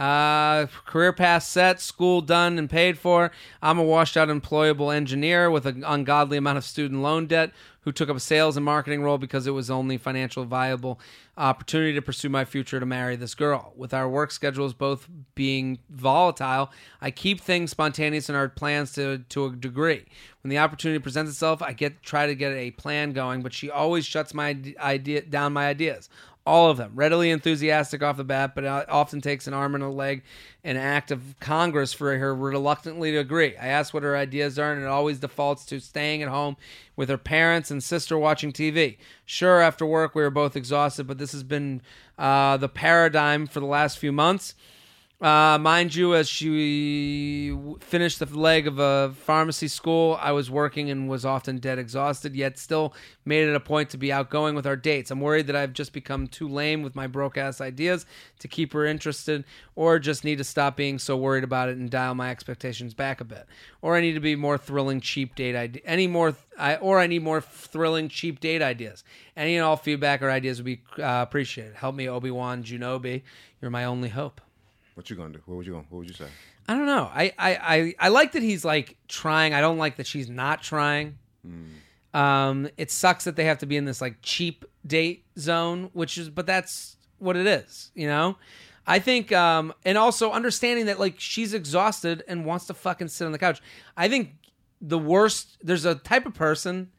Uh, career path set, school done and paid for. I'm a washed out employable engineer with an ungodly amount of student loan debt who took up a sales and marketing role because it was the only financial viable opportunity to pursue my future to marry this girl. With our work schedules both being volatile, I keep things spontaneous in our plans to to a degree. When the opportunity presents itself, I get try to get a plan going, but she always shuts my idea down my ideas all of them. Readily enthusiastic off the bat but it often takes an arm and a leg an act of congress for her reluctantly to agree. I ask what her ideas are and it always defaults to staying at home with her parents and sister watching tv sure after work we were both exhausted but this has been uh, the paradigm for the last few months uh, mind you, as she finished the leg of a pharmacy school, I was working and was often dead exhausted, yet still made it a point to be outgoing with our dates. I'm worried that I've just become too lame with my broke ass ideas to keep her interested, or just need to stop being so worried about it and dial my expectations back a bit. Or I need to be more thrilling, cheap date ide- any more, I, or I need more thrilling, cheap date ideas. Any and all feedback or ideas would be uh, appreciated. Help me, Obi Wan Junobi. You're my only hope. What you gonna do? What would you gonna, What would you say? I don't know. I, I, I, I like that he's like trying. I don't like that she's not trying. Um, it sucks that they have to be in this like cheap date zone, which is, but that's what it is, you know. I think, um, and also understanding that like she's exhausted and wants to fucking sit on the couch. I think the worst. There's a type of person.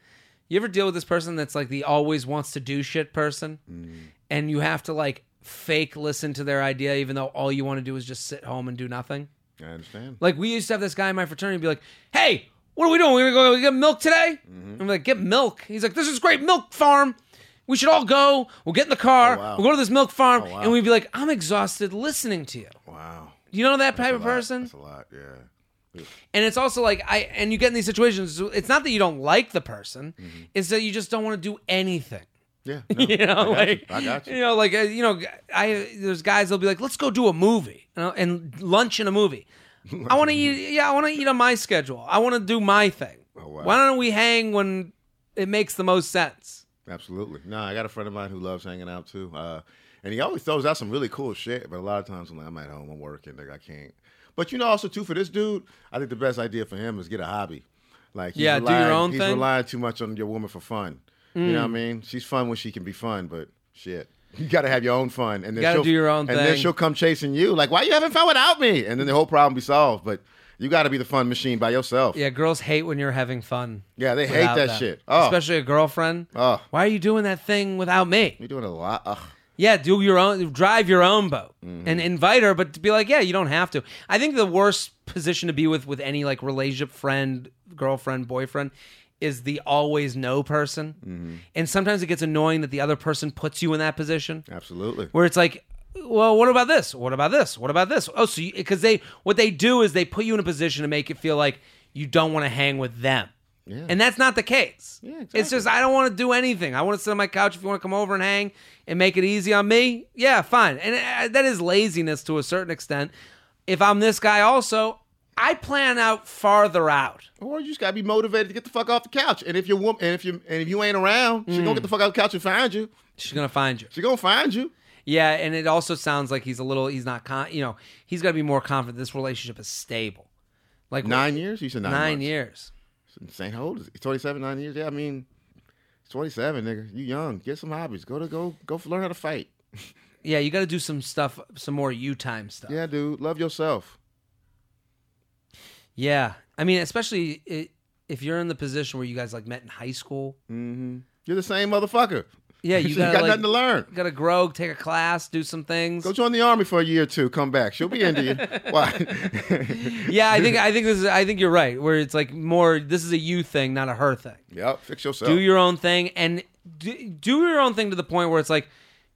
You ever deal with this person that's like the always wants to do shit person, and you have to like fake listen to their idea, even though all you want to do is just sit home and do nothing. I understand. Like we used to have this guy in my fraternity be like, "Hey, what are we doing? We're gonna go get milk today?" Mm-hmm. I'm like, "Get milk." He's like, "This is great milk farm. We should all go. We'll get in the car. Oh, wow. We'll go to this milk farm." Oh, wow. And we'd be like, "I'm exhausted listening to you." Wow. You know that type of person? That's a lot. Yeah. And it's also like I and you get in these situations. It's not that you don't like the person; Mm-hmm. it's that you just don't want to do anything. Yeah. [laughs] no, you know, I like you. I got you. you know, like uh, you know, I there's guys that'll be like, "Let's go do a movie," you know, and lunch in a movie. [laughs] I want to eat. Yeah, I want to eat on my schedule. I want to do my thing. Oh, wow. Why don't we hang when it makes the most sense? Absolutely. No, I got a friend of mine who loves hanging out too. Uh, and he always throws out some really cool shit. But a lot of times I'm like, I'm at home, I'm working, like I can't. But you know, also too for this dude, I think the best idea for him is get a hobby. Like he's Yeah, do your own he's thing. Mm. relying too much on your woman for fun. You know what I mean? She's fun when she can be fun, but shit. You got to have your own fun, and then Gotta she'll, do your own and then she'll come chasing you. Like, why you having fun without me? And then the whole problem be solved. But you got to be the fun machine by yourself. Yeah, girls hate when you're having fun. Yeah, they hate that them. shit. Oh, Especially a girlfriend. oh, Why are you doing that thing without me? you're doing a lot. Ugh. Yeah, do your own, drive your own boat, Mm-hmm. and invite her, but to be like, yeah, you don't have to. I think the worst position to be with with any like relationship, friend, girlfriend, boyfriend, is the always no person. Mm-hmm. And sometimes it gets annoying that the other person puts you in that position Absolutely. where it's like, well, what about this? What about this? What about this? Oh, so because they what they do is they put you in a position to make it feel like you don't want to hang with them. Yeah. And that's not the case. Yeah, It's just I don't want to do anything. I want to sit on my couch. If you want to come over and hang and make it easy on me, yeah, fine. And uh, that is laziness to a certain extent. If I'm this guy, also, I plan out farther out. Or you just gotta be motivated to get the fuck off the couch. And if you're woman, and if you and if you ain't around, she Mm. gonna get the fuck off the couch and find you. She's gonna find you. She gonna find you. Yeah, and it also sounds like he's a little. He's not. Con- you know, he's got to be more confident. This relationship is stable. Like Nine years? You said nine. Nine months. years. Insane. How old is he? Twenty seven, nine years. Yeah, I mean, twenty seven, nigga. You young. Get some hobbies. Go to go go learn how to fight. [laughs] Yeah, you got to do some stuff, some more you time stuff. Yeah, dude. Love yourself. Yeah, I mean, especially i if you're in the position where you guys like met in high school. Mm-hmm. You're the same motherfucker. Yeah, you [laughs] you gotta, got like- nothing to learn. Got to grow, take a class, do some things. Go join the army for a year or two. Come back. She'll be into you. [laughs] Why? [laughs] yeah, I think I think this is. I think you're right. Where it's like more. This is a you thing, not a her thing. yep. Fix yourself. do your own thing and do, do your own thing to the point where it's like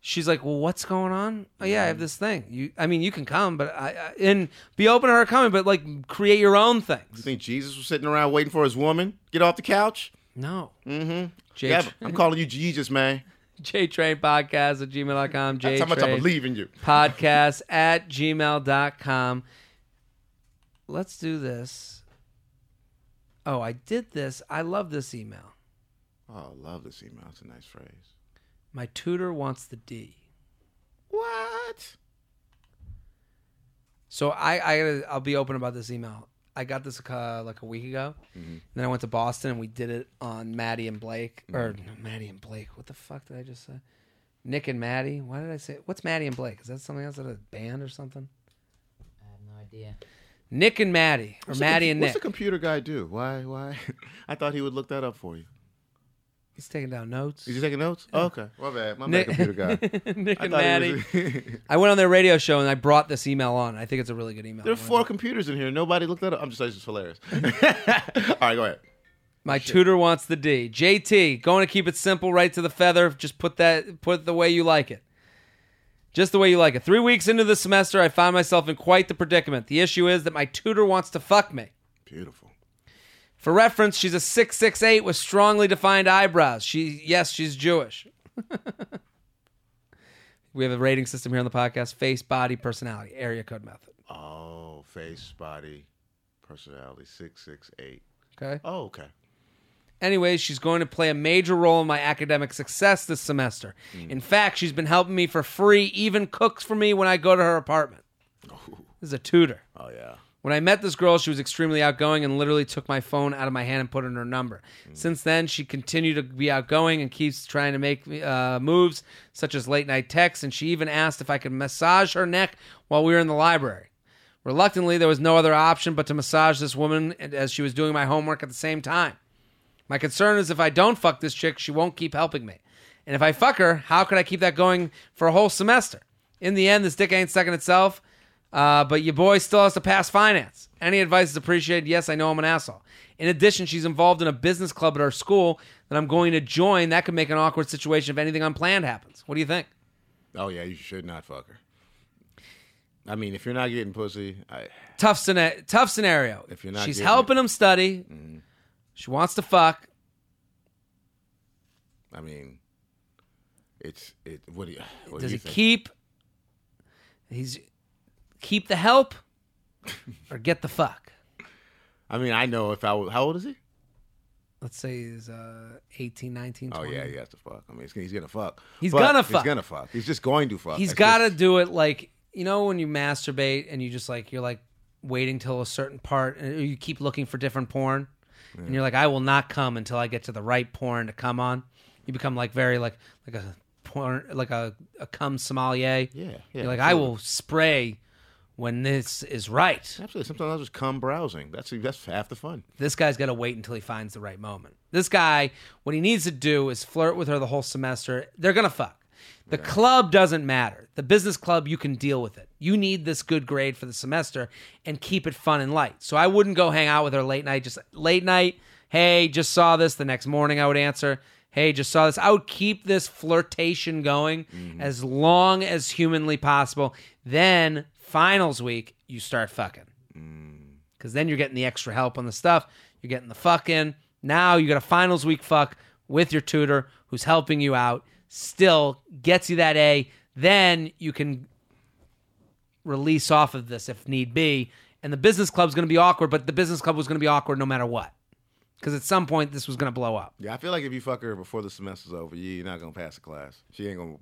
she's like well what's going on oh yeah i have this thing you i mean you can come but i, I and be open to her coming but like create your own things." You think Jesus was sitting around waiting for his woman? Get off the couch. no Mm-hmm. J, Yeah, I'm calling you Jesus, man. [laughs] jtrain podcast at gmail.com That's how much I believe in you. podcast [laughs] at gmail.com let's do this oh i did this i love this email Oh, I love this email. It's a nice phrase. My tutor wants the d What? So I, I gotta, I'll be open about this email. I got this uh, like a week ago. Mm-hmm. Then I went to Boston and we did it on Maddie and Blake, or no, Maddie and Blake. What the fuck did I just say? Nick and Maddie. Why did I say? What's Maddie and Blake? Is that something else? Is that a band or something? I have no idea. Nick and Maddie, or What's Maddie compu- and What's Nick. What's the computer guy do? Why? Why? [laughs] I thought he would look that up for you. He's taking down notes. Is he taking notes? Oh, okay. My bad. My Nick, bad, computer guy. [laughs] Nick I and Maddie. was- [laughs] I went on their radio show and I brought this email on. I think it's a really good email. there are four computers in here. Nobody looked that up. I'm just saying it's hilarious. [laughs] All right, go ahead. My tutor wants the D. JT, going to keep it simple, right to the feather. Just put that, put it the way you like it. Just the way you like it. Three weeks into the semester, I found myself in quite the predicament. The issue is that my tutor wants to fuck me. Beautiful. For reference, she's a six six eight with strongly defined eyebrows. She, yes, she's Jewish. [laughs] we have a rating system here on the podcast: face, body, personality, area code method. Oh, face, body, personality, six, six, eight. Okay. Oh, okay. Anyways, she's going to play a major role in my academic success this semester. Mm. In fact, she's been helping me for free, even cooks for me when I go to her apartment. [laughs] This is a tutor. Oh yeah. When I met this girl, she was extremely outgoing and literally took my phone out of my hand and put in her number. Since then, she continued to be outgoing and keeps trying to make uh, moves, such as late night texts, and she even asked if I could massage her neck while we were in the library. Reluctantly, there was no other option but to massage this woman as she was doing my homework at the same time. My concern is if I don't fuck this chick, she won't keep helping me. And if I fuck her, how could I keep that going for a whole semester? In the end, this dick ain't second itself, uh, but your boy still has to pass finance. Any advice is appreciated. Yes, I know I'm an asshole. In addition, she's involved in a business club at our school that I'm going to join. That could make an awkward situation if anything unplanned happens. What do you think? Oh yeah. You should not fuck her. I mean, if you're not getting pussy, I, Tough, scena- tough scenario. If you're not she's helping him study. She wants to fuck. I mean, it's it. What do you? What do Does you he think? keep? He's keep the help or get the fuck. I mean, I know if I was. How old is he? Let's say he's uh, 18, 19, Oh yeah, he has to fuck. I mean, he's, he's gonna fuck. He's gonna fuck. He's gonna fuck. He's just going to fuck. He's got to just- do it like you know when you masturbate and you just like you're like waiting till a certain part and you keep looking for different porn and you're like I will not come until I get to the right porn to come on. You become like very like like a porn like a a cum sommelier. Yeah, yeah. You're like I will spray when this is right. Absolutely. Sometimes I'll just come browsing. That's that's half the fun. This guy's got to wait until he finds the right moment. This guy, what he needs to do is flirt with her the whole semester. They're going to fuck. The club doesn't matter. The business club, you can deal with it. You need this good grade for the semester and keep it fun and light. So I wouldn't go hang out with her late night. Just late night, hey, just saw this. The next morning, I would answer, Hey, just saw this. I would keep this flirtation going Mm-hmm. as long as humanly possible. Then finals week, you start fucking. Because then you're getting the extra help on the stuff. You're getting the fucking. Now you got a finals week fuck with your tutor who's helping you out. Still gets you that A. Then you can release off of this if need be. And the business club's going to be awkward, but the business club was going to be awkward no matter what. Because at some point, this was going to blow up. Yeah, I feel like if you fuck her before the semester's over, you- you're not gonna pass the class. She ain't gonna.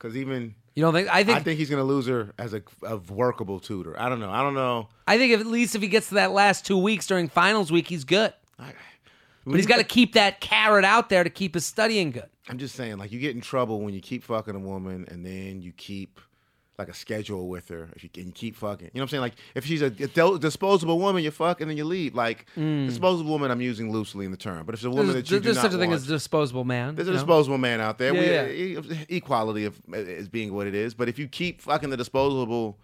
Because even You don't think? I think. I think he's gonna lose her as a, a workable tutor. I don't know. I don't know. I think if, at least if he gets to that last two weeks during finals week, he's good. I, But he's got to keep that carrot out there to keep his studying good. I'm just saying, like, you get in trouble when you keep fucking a woman and then you keep like a schedule with her. If you can keep fucking, you know what I'm saying? Like, if she's a di- disposable woman, you fuck and then you leave. Like, disposable woman, I'm using loosely in the term, but if it's a woman Mm. There's, that you do there's not such a thing want, as disposable man. there's a know? disposable man out there. Yeah, we, e- equality of is being what it is. But if you keep fucking the disposable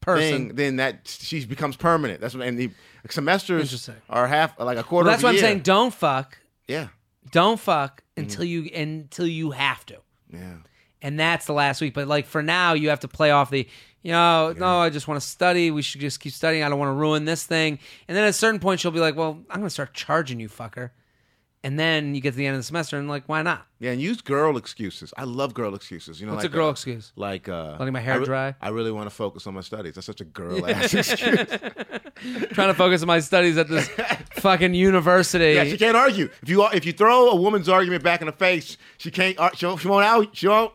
Person. thing, then that she becomes permanent. That's what and the semesters are half like a Well, quarter. that's of what a I'm year. saying. Don't fuck. Yeah, Don't fuck Mm-hmm. until you until you have to. yeah. And that's the last week. But like for now, you have to play off the, you know, no, I just want to study. We should just keep studying. I don't want to ruin this thing. And then at a certain point, she'll be like, well, I'm going to start charging you, fucker. And then you get to the end of the semester, and like, why not? Yeah, and use girl excuses. I love girl excuses. You know, What's like a girl uh, excuse? Like uh, Letting my hair I re- dry? I really want to focus on my studies. That's such a girl ass excuse. [laughs] [laughs] Trying to focus on my studies at this fucking university. Yeah, she can't argue. If you if you throw a woman's argument back in the face, she can't. ar- She won't. She won't out. She won't.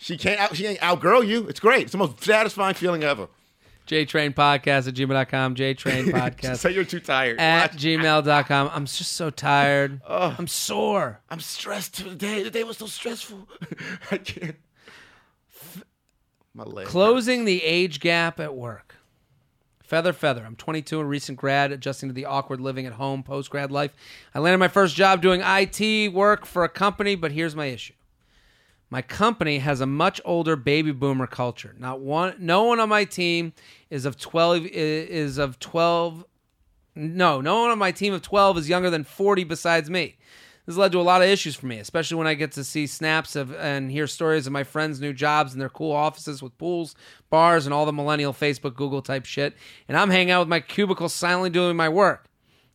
She can't. Out, she ain't outgirl you. It's great. It's the most satisfying feeling ever. JTrain Podcast at gmail.com. JTrain [laughs] Podcast Say you're too tired. at Watch. gmail.com. I'm just so tired. [laughs] Oh. I'm sore. I'm stressed today. The day was so stressful. [laughs] I can't. My leg. Closing the age gap at work. Feather, feather. I'm 22, a recent grad, adjusting to the awkward living at home post grad life. I landed my first job doing IT work for a company, but here's my issue. My company has a much older baby boomer culture. Not one, no one on my team is of 12 is of 12 no, no one on my team of 12 is younger than 40 besides me. This led to a lot of issues for me, especially when I get to see snaps of and hear stories of my friends' new jobs and their cool offices with pools, bars, and all the millennial Facebook, Google type shit. And I'm hanging out with my cubicle silently doing my work.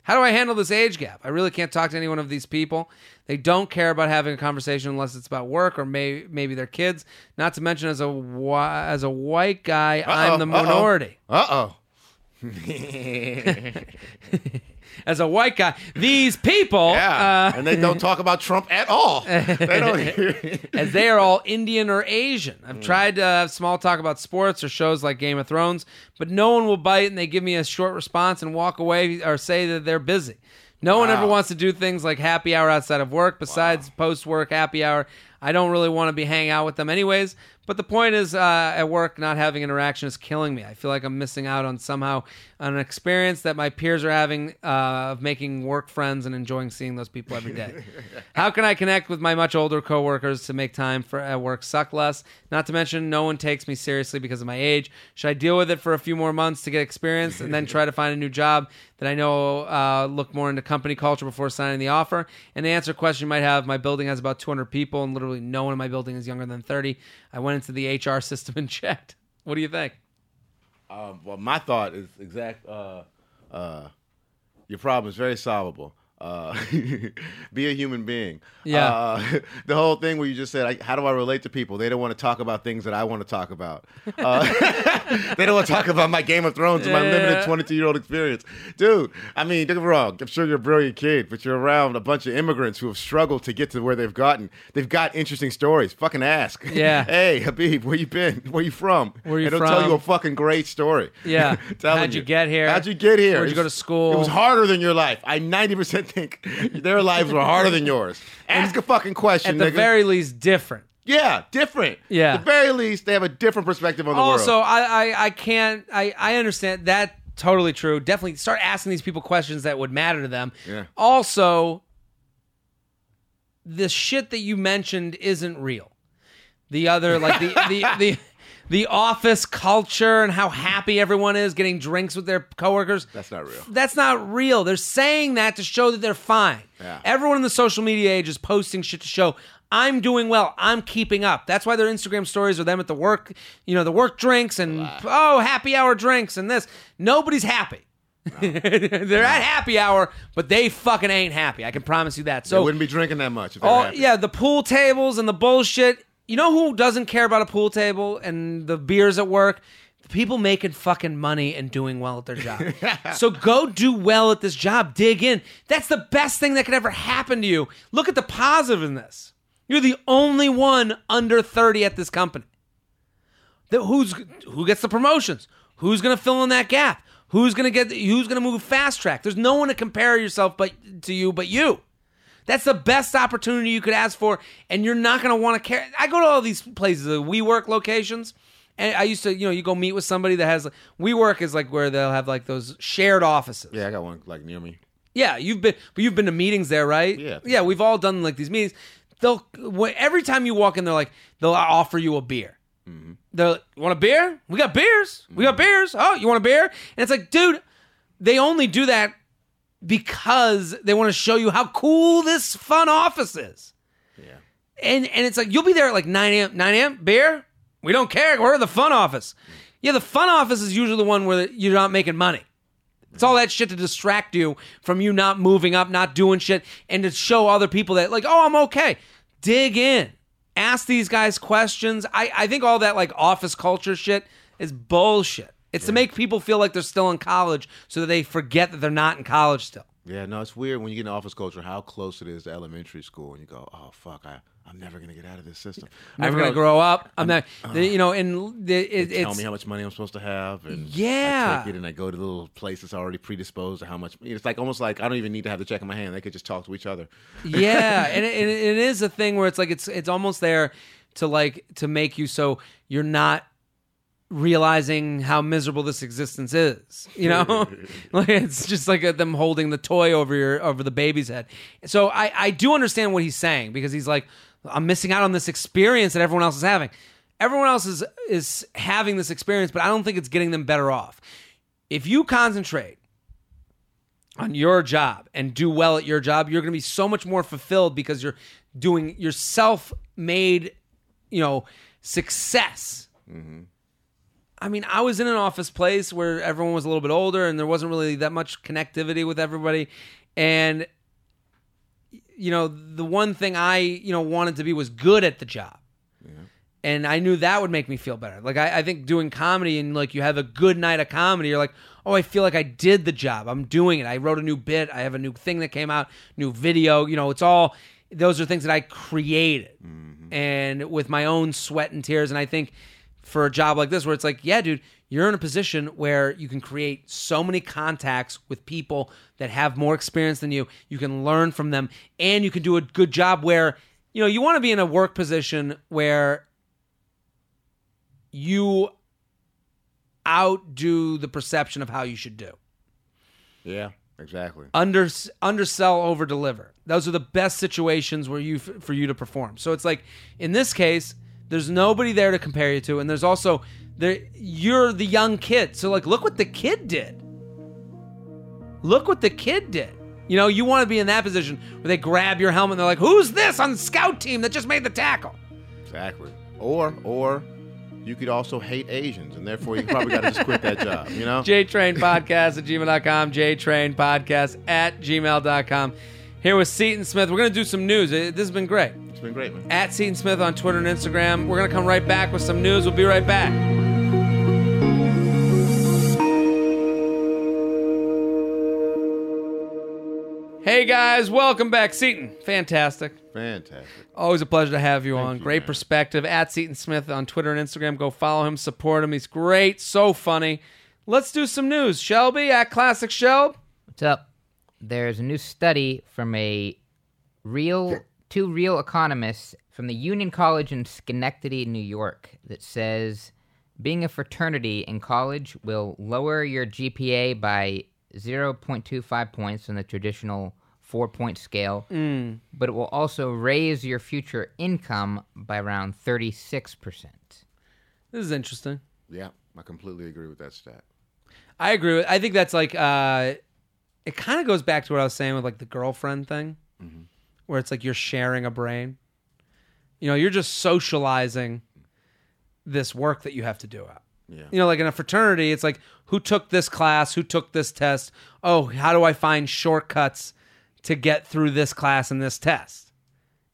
How do I handle this age gap? I really can't talk to any one of these people. They don't care about having a conversation unless it's about work or may, maybe their kids. Not to mention, as a whi- as a white guy, I'm the Uh-oh, uh-oh. minority. Uh oh. As a white guy, these people, Yeah. uh, and they don't talk about Trump at all. They don't. [laughs] as they are all Indian or Asian. I've tried to have small talk about sports or shows like Game of Thrones, but no one will bite and they give me a short response and walk away or say that they're busy. No one ever wants to do things like happy hour outside of work besides post work happy hour. I don't really want to be hanging out with them anyways. But the point is, uh, at work, not having interaction is killing me. I feel like I'm missing out on somehow an experience that my peers are having uh, of making work friends and enjoying seeing those people every day. [laughs] How can I connect with my much older coworkers to make time for at work suck less? Not to mention, no one takes me seriously because of my age. Should I deal with it for a few more months to get experience and then try to find a new job that I know uh, look more into company culture before signing the offer? And to answer a question you might have, my building has about 200 people, and literally no one in my building is younger than 30. I went into the HR system and [laughs] checked. What do you think? Um, well, my thought is exact. Uh, uh, your problem is very solvable. Uh, [laughs] be a human being. Yeah. Uh, [laughs] the whole thing where you just said, like, "How do I relate to people?" They don't want to talk about things that I want to talk about. Uh, [laughs] they don't want to talk about my Game of Thrones and my Yeah. limited twenty-two-year-old experience, dude. I mean, don't get me wrong. I'm sure you're a brilliant kid, but you're around a bunch of immigrants who have struggled to get to where they've gotten. They've got interesting stories. Fucking ask. Yeah. hey, Habib, where you been? Where you from? Where you and they'll tell you a fucking great story. Yeah. How'd you get here? How'd you get here? Where'd you go to school? It was harder than your life. I 90% think their lives were harder than yours. Ask a fucking question, At the nigga. very least, different. yeah, different. Yeah. At the very least, they have a different perspective on the also world. I, I i can't i i understand that totally true definitely start asking these people questions that would matter to them Yeah. also the shit that you mentioned isn't real the other like the the [laughs] the the office culture and how happy everyone is getting drinks with their coworkers. That's not real. That's not real. They're saying that to show that they're fine. Yeah. Everyone in the social media age is posting shit to show I'm doing well. I'm keeping up. That's why their Instagram stories are them at the work, you know, the work drinks and oh, happy hour drinks and this. Nobody's happy. [laughs] they're at happy hour, but they fucking ain't happy. I can promise you that. They So wouldn't be drinking that much. If they Oh yeah, the pool tables and the bullshit. You know who doesn't care about a pool table and the beers at work? The people making fucking money and doing well at their job. [laughs] so go do well at this job. Dig in. That's the best thing that could ever happen to you. Look at the positive in this. You're the only one under 30 at this company. The, who's who gets the promotions? Who's going to fill in that gap? Who's going to get who's going to move fast track? There's no one to compare yourself but to you but you. That's the best opportunity you could ask for, and you're not going to want to care. I go to all these places, the WeWork locations, and I used to, you know, you go meet with somebody that has WeWork is like where they'll have like those shared offices. Yeah, I got one like near me. Yeah, you've been, but you've been to meetings there, right? Yeah. yeah. We've all done like these meetings. They'll every time you walk in, they're like they'll offer you a beer. Mm-hmm. They're like, "You want a beer? We got beers. We got mm-hmm. beers. Oh, you want a beer?" And it's like, dude, they only do that because they want to show you how cool this fun office is. Yeah. And and it's like you'll be there at like 9 a.m. 9 a.m. Beer? We don't care. We're the fun office. Yeah, the fun office is usually the one where you're not making money. It's all that shit to distract you from you not moving up, not doing shit, and to show other people that, like, oh, I'm okay. Dig in. Ask these guys questions. I, I think all that, like, office culture shit is bullshit. It's to make people feel like they're still in college so that they forget that they're not in college still. Yeah, no, it's weird when you get in office culture how close it is to elementary school, and you go, "Oh fuck, I, I'm never gonna get out of this system. I'm never to grow up. I'm not, uh. you know, and the, it, They tell me how much money I'm supposed to have, and Yeah. I take it and I go to little places already predisposed to how much. It's like almost like I don't even need to have the check in my hand; they could just talk to each other. yeah, and it, and it is a thing where it's like it's it's almost there to like to make you so you're not realizing how miserable this existence is. You know, [laughs] [laughs] like it's just like a, them holding the toy over your over the baby's head. So I I do understand what he's saying because he's like I'm missing out on this experience that everyone else is having. Everyone else is is having this experience, but I don't think it's getting them better off. If you concentrate on your job and do well at your job, you're going to be so much more fulfilled because you're doing your self-made, you know, success. Mm-hmm. I mean, I was in an office place where everyone was a little bit older and there wasn't really that much connectivity with everybody, and you know, the one thing I you know wanted to be was good at the job. And I knew that would make me feel better. Like I, I think doing comedy and like you have a good night of comedy, you're like, oh, I feel like I did the job. I'm doing it. I wrote a new bit. I have a new thing that came out, new video. You know, it's all those are things that I created mm-hmm. and with my own sweat and tears. And I think for a job like this, where it's like, yeah, dude, you're in a position where you can create so many contacts with people that have more experience than you. You can learn from them, and you can do a good job where you know you want to be in a work position where you outdo the perception of how you should do. Yeah, exactly. Under undersell, over deliver. Those are the best situations where you for you to perform. So it's like in this case, there's nobody there to compare you to, and there's also there you're the young kid. So like, look what the kid did. Look what the kid did. You know, you want to be in that position where they grab your helmet and they're like, "Who's this on the scout team that just made the tackle?" Exactly. Or or you could also hate Asians, and therefore you probably got to just quit that job. You know. [laughs] JTrain Podcast at gmail.com, JTrain Podcast at gmail.com. Here with Seaton Smith. We're going to do some news. This has been great. It's been great, man. At Seaton Smith on Twitter and Instagram. We're going to come right back with some news. We'll be right back. Hey guys, welcome back. Seaton, fantastic. Fantastic. Always a pleasure to have you on. you, great man. perspective. At Seaton Smith on Twitter and Instagram. Go follow him, support him. He's great, so funny. Let's do some news. Shelby at Classic Shelb. What's up? There's a new study from a real two real economists from the Union College in Schenectady, New York, that says being a fraternity in college will lower your GPA by 0.25 points on the traditional four point scale, but it will also raise your future income by around 36%. This is interesting. Yeah, I completely agree with that stat. I agree. With, I think that's like uh, it kind of goes back to what I was saying with like the girlfriend thing, mm-hmm. where it's like you're sharing a brain. You know, you're just socializing this work that you have to do out. Yeah. You know, like in a fraternity, it's like who took this class, who took this test. Oh, how do I find shortcuts to get through this class and this test?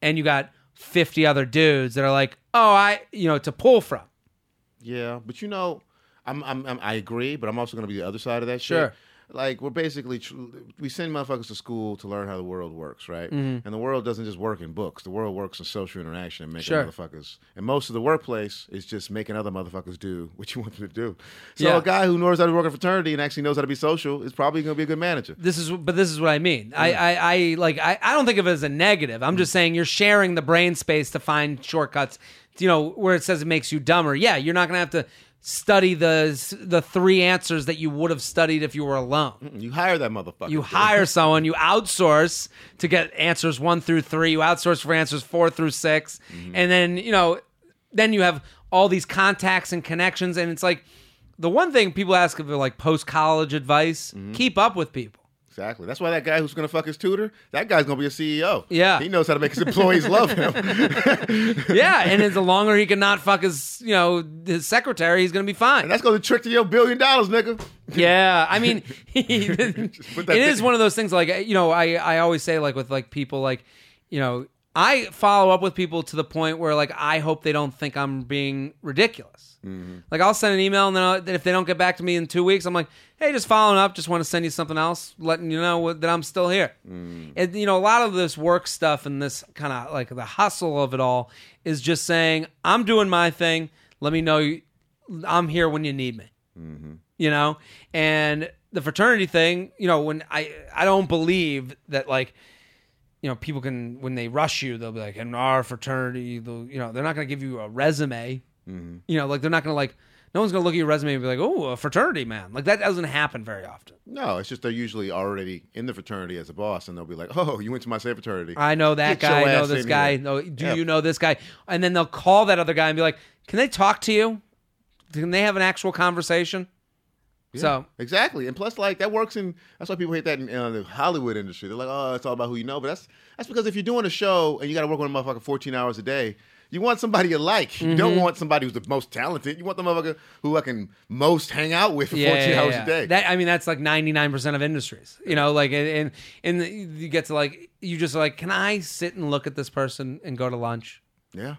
And you got 50 other dudes that are like, oh, I, you know, to pull from. Yeah, but you know, I'm, I'm, I'm I agree, but I'm also going to be the other side of that Sure. shit. Like we're basically tr- we send motherfuckers to school to learn how the world works, right? Mm-hmm. And the world doesn't just work in books. The world works in social interaction and making Sure. motherfuckers. And most of the workplace is just making other motherfuckers do [laughs] what you want them to do. So Yeah. a guy who knows how to work in fraternity and actually knows how to be social is probably going to be a good manager. this is but this is what I mean. I, I, I like I, I don't think of it as a negative. I'm just saying you're sharing the brain space to find shortcuts. You know, where it says it makes you dumber. Yeah, you're not gonna have to study the the three answers that you would have studied if you were alone. You hire that motherfucker. You hire [laughs] someone, you outsource to get answers one through three, you outsource for answers four through 6 mm-hmm. and then, you know, then you have all these contacts and connections. And it's like the one thing people ask for like post college advice, mm-hmm. keep up with people. Exactly. That's why that guy who's going to fuck his tutor, that guy's going to be a CEO. Yeah. He knows how to make his employees love him. [laughs] [laughs] Yeah, and as the longer he can not fuck his, you know, his secretary, he's gonna be fine. And that's going to trick to your billion dollars, nigga. Yeah, I mean, [laughs] it put that is thing- one of those things. Like you know, I I always say like with like people like you know I follow up with people to the point where like I hope they don't think I'm being ridiculous. Mm-hmm. Like I'll send an email and then, I'll, then if they don't get back to me in two weeks, I'm like, hey, just following up. Just want to send you something else, letting you know what- that I'm still here. Mm. And you know, a lot of this work stuff and this kind of like the hustle of it all is just saying I'm doing my thing. Let me know you, I'm here when you need me you know and the fraternity thing you know when i i don't believe that like you know people can when they rush you they'll be like in our fraternity they'll you know they're not going to give you a resume. Mm-hmm. You know like they're not going to like no one's going to look at your resume and be like oh a fraternity man. Like that doesn't happen very often. No, it's just they're usually already in the fraternity as a boss, and they'll be like, "Oh, you went to my same fraternity." i know that Get guy i know this guy here. no do Yeah. you know this guy? And then they'll call that other guy and be like can they talk to you? Can they have an actual conversation so Exactly, and plus, like that works in. That's why people hate that in uh, the Hollywood industry. They're like, "Oh, it's all about who you know," but that's that's because if you're doing a show and you got to work with a motherfucker 14 hours a day, you want somebody you like. You Mm-hmm. don't want somebody who's the most talented. You want the motherfucker who I can most hang out with for 14 hours a day. That I mean, that's like ninety nine percent of industries. You know, like and and, and you get to like you just like, can I sit and look at this person and go to lunch? yeah,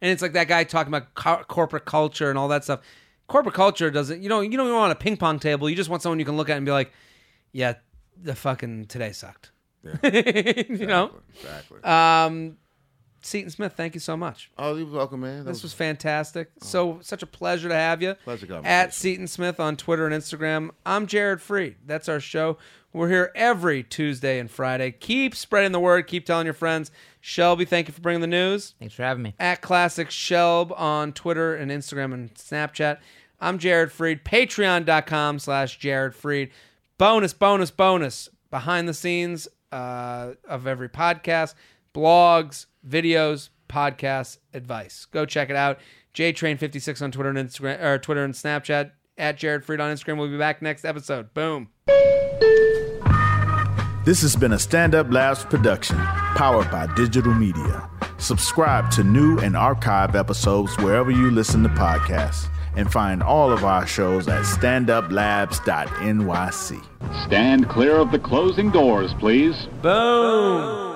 And it's like that guy talking about co- corporate culture and all that stuff. Corporate culture doesn't. You know, you don't even want a ping pong table. You just want someone you can look at and be like, yeah, the fucking today sucked. [laughs] you know. exactly. Um, Seaton Smith, thank you so much. oh, you're welcome, man. That This was fantastic. So such a pleasure to have you. Pleasure conversation. At Seaton Smith on Twitter and Instagram. I'm Jared Freid. That's our show. We're here every Tuesday and Friday. Keep spreading the word. Keep telling your friends. Shelby, thank you for bringing the news. Thanks for having me. At Classic Shelb on Twitter and Instagram and Snapchat. I'm Jared Freid. Patreon.com slash Jared Freid. Bonus, bonus, bonus. Behind the scenes uh, of every podcast, blogs, videos, podcasts, advice. Go check it out. JTrain56 on Twitter and Instagram or Twitter and Snapchat. At Jared Freid on Instagram. We'll be back next episode. Boom. This has been a Stand Up Labs production, powered by digital media. Subscribe to new and archive episodes wherever you listen to podcasts, and find all of our shows at standuplabs.nyc. Stand clear of the closing doors, please. Boom.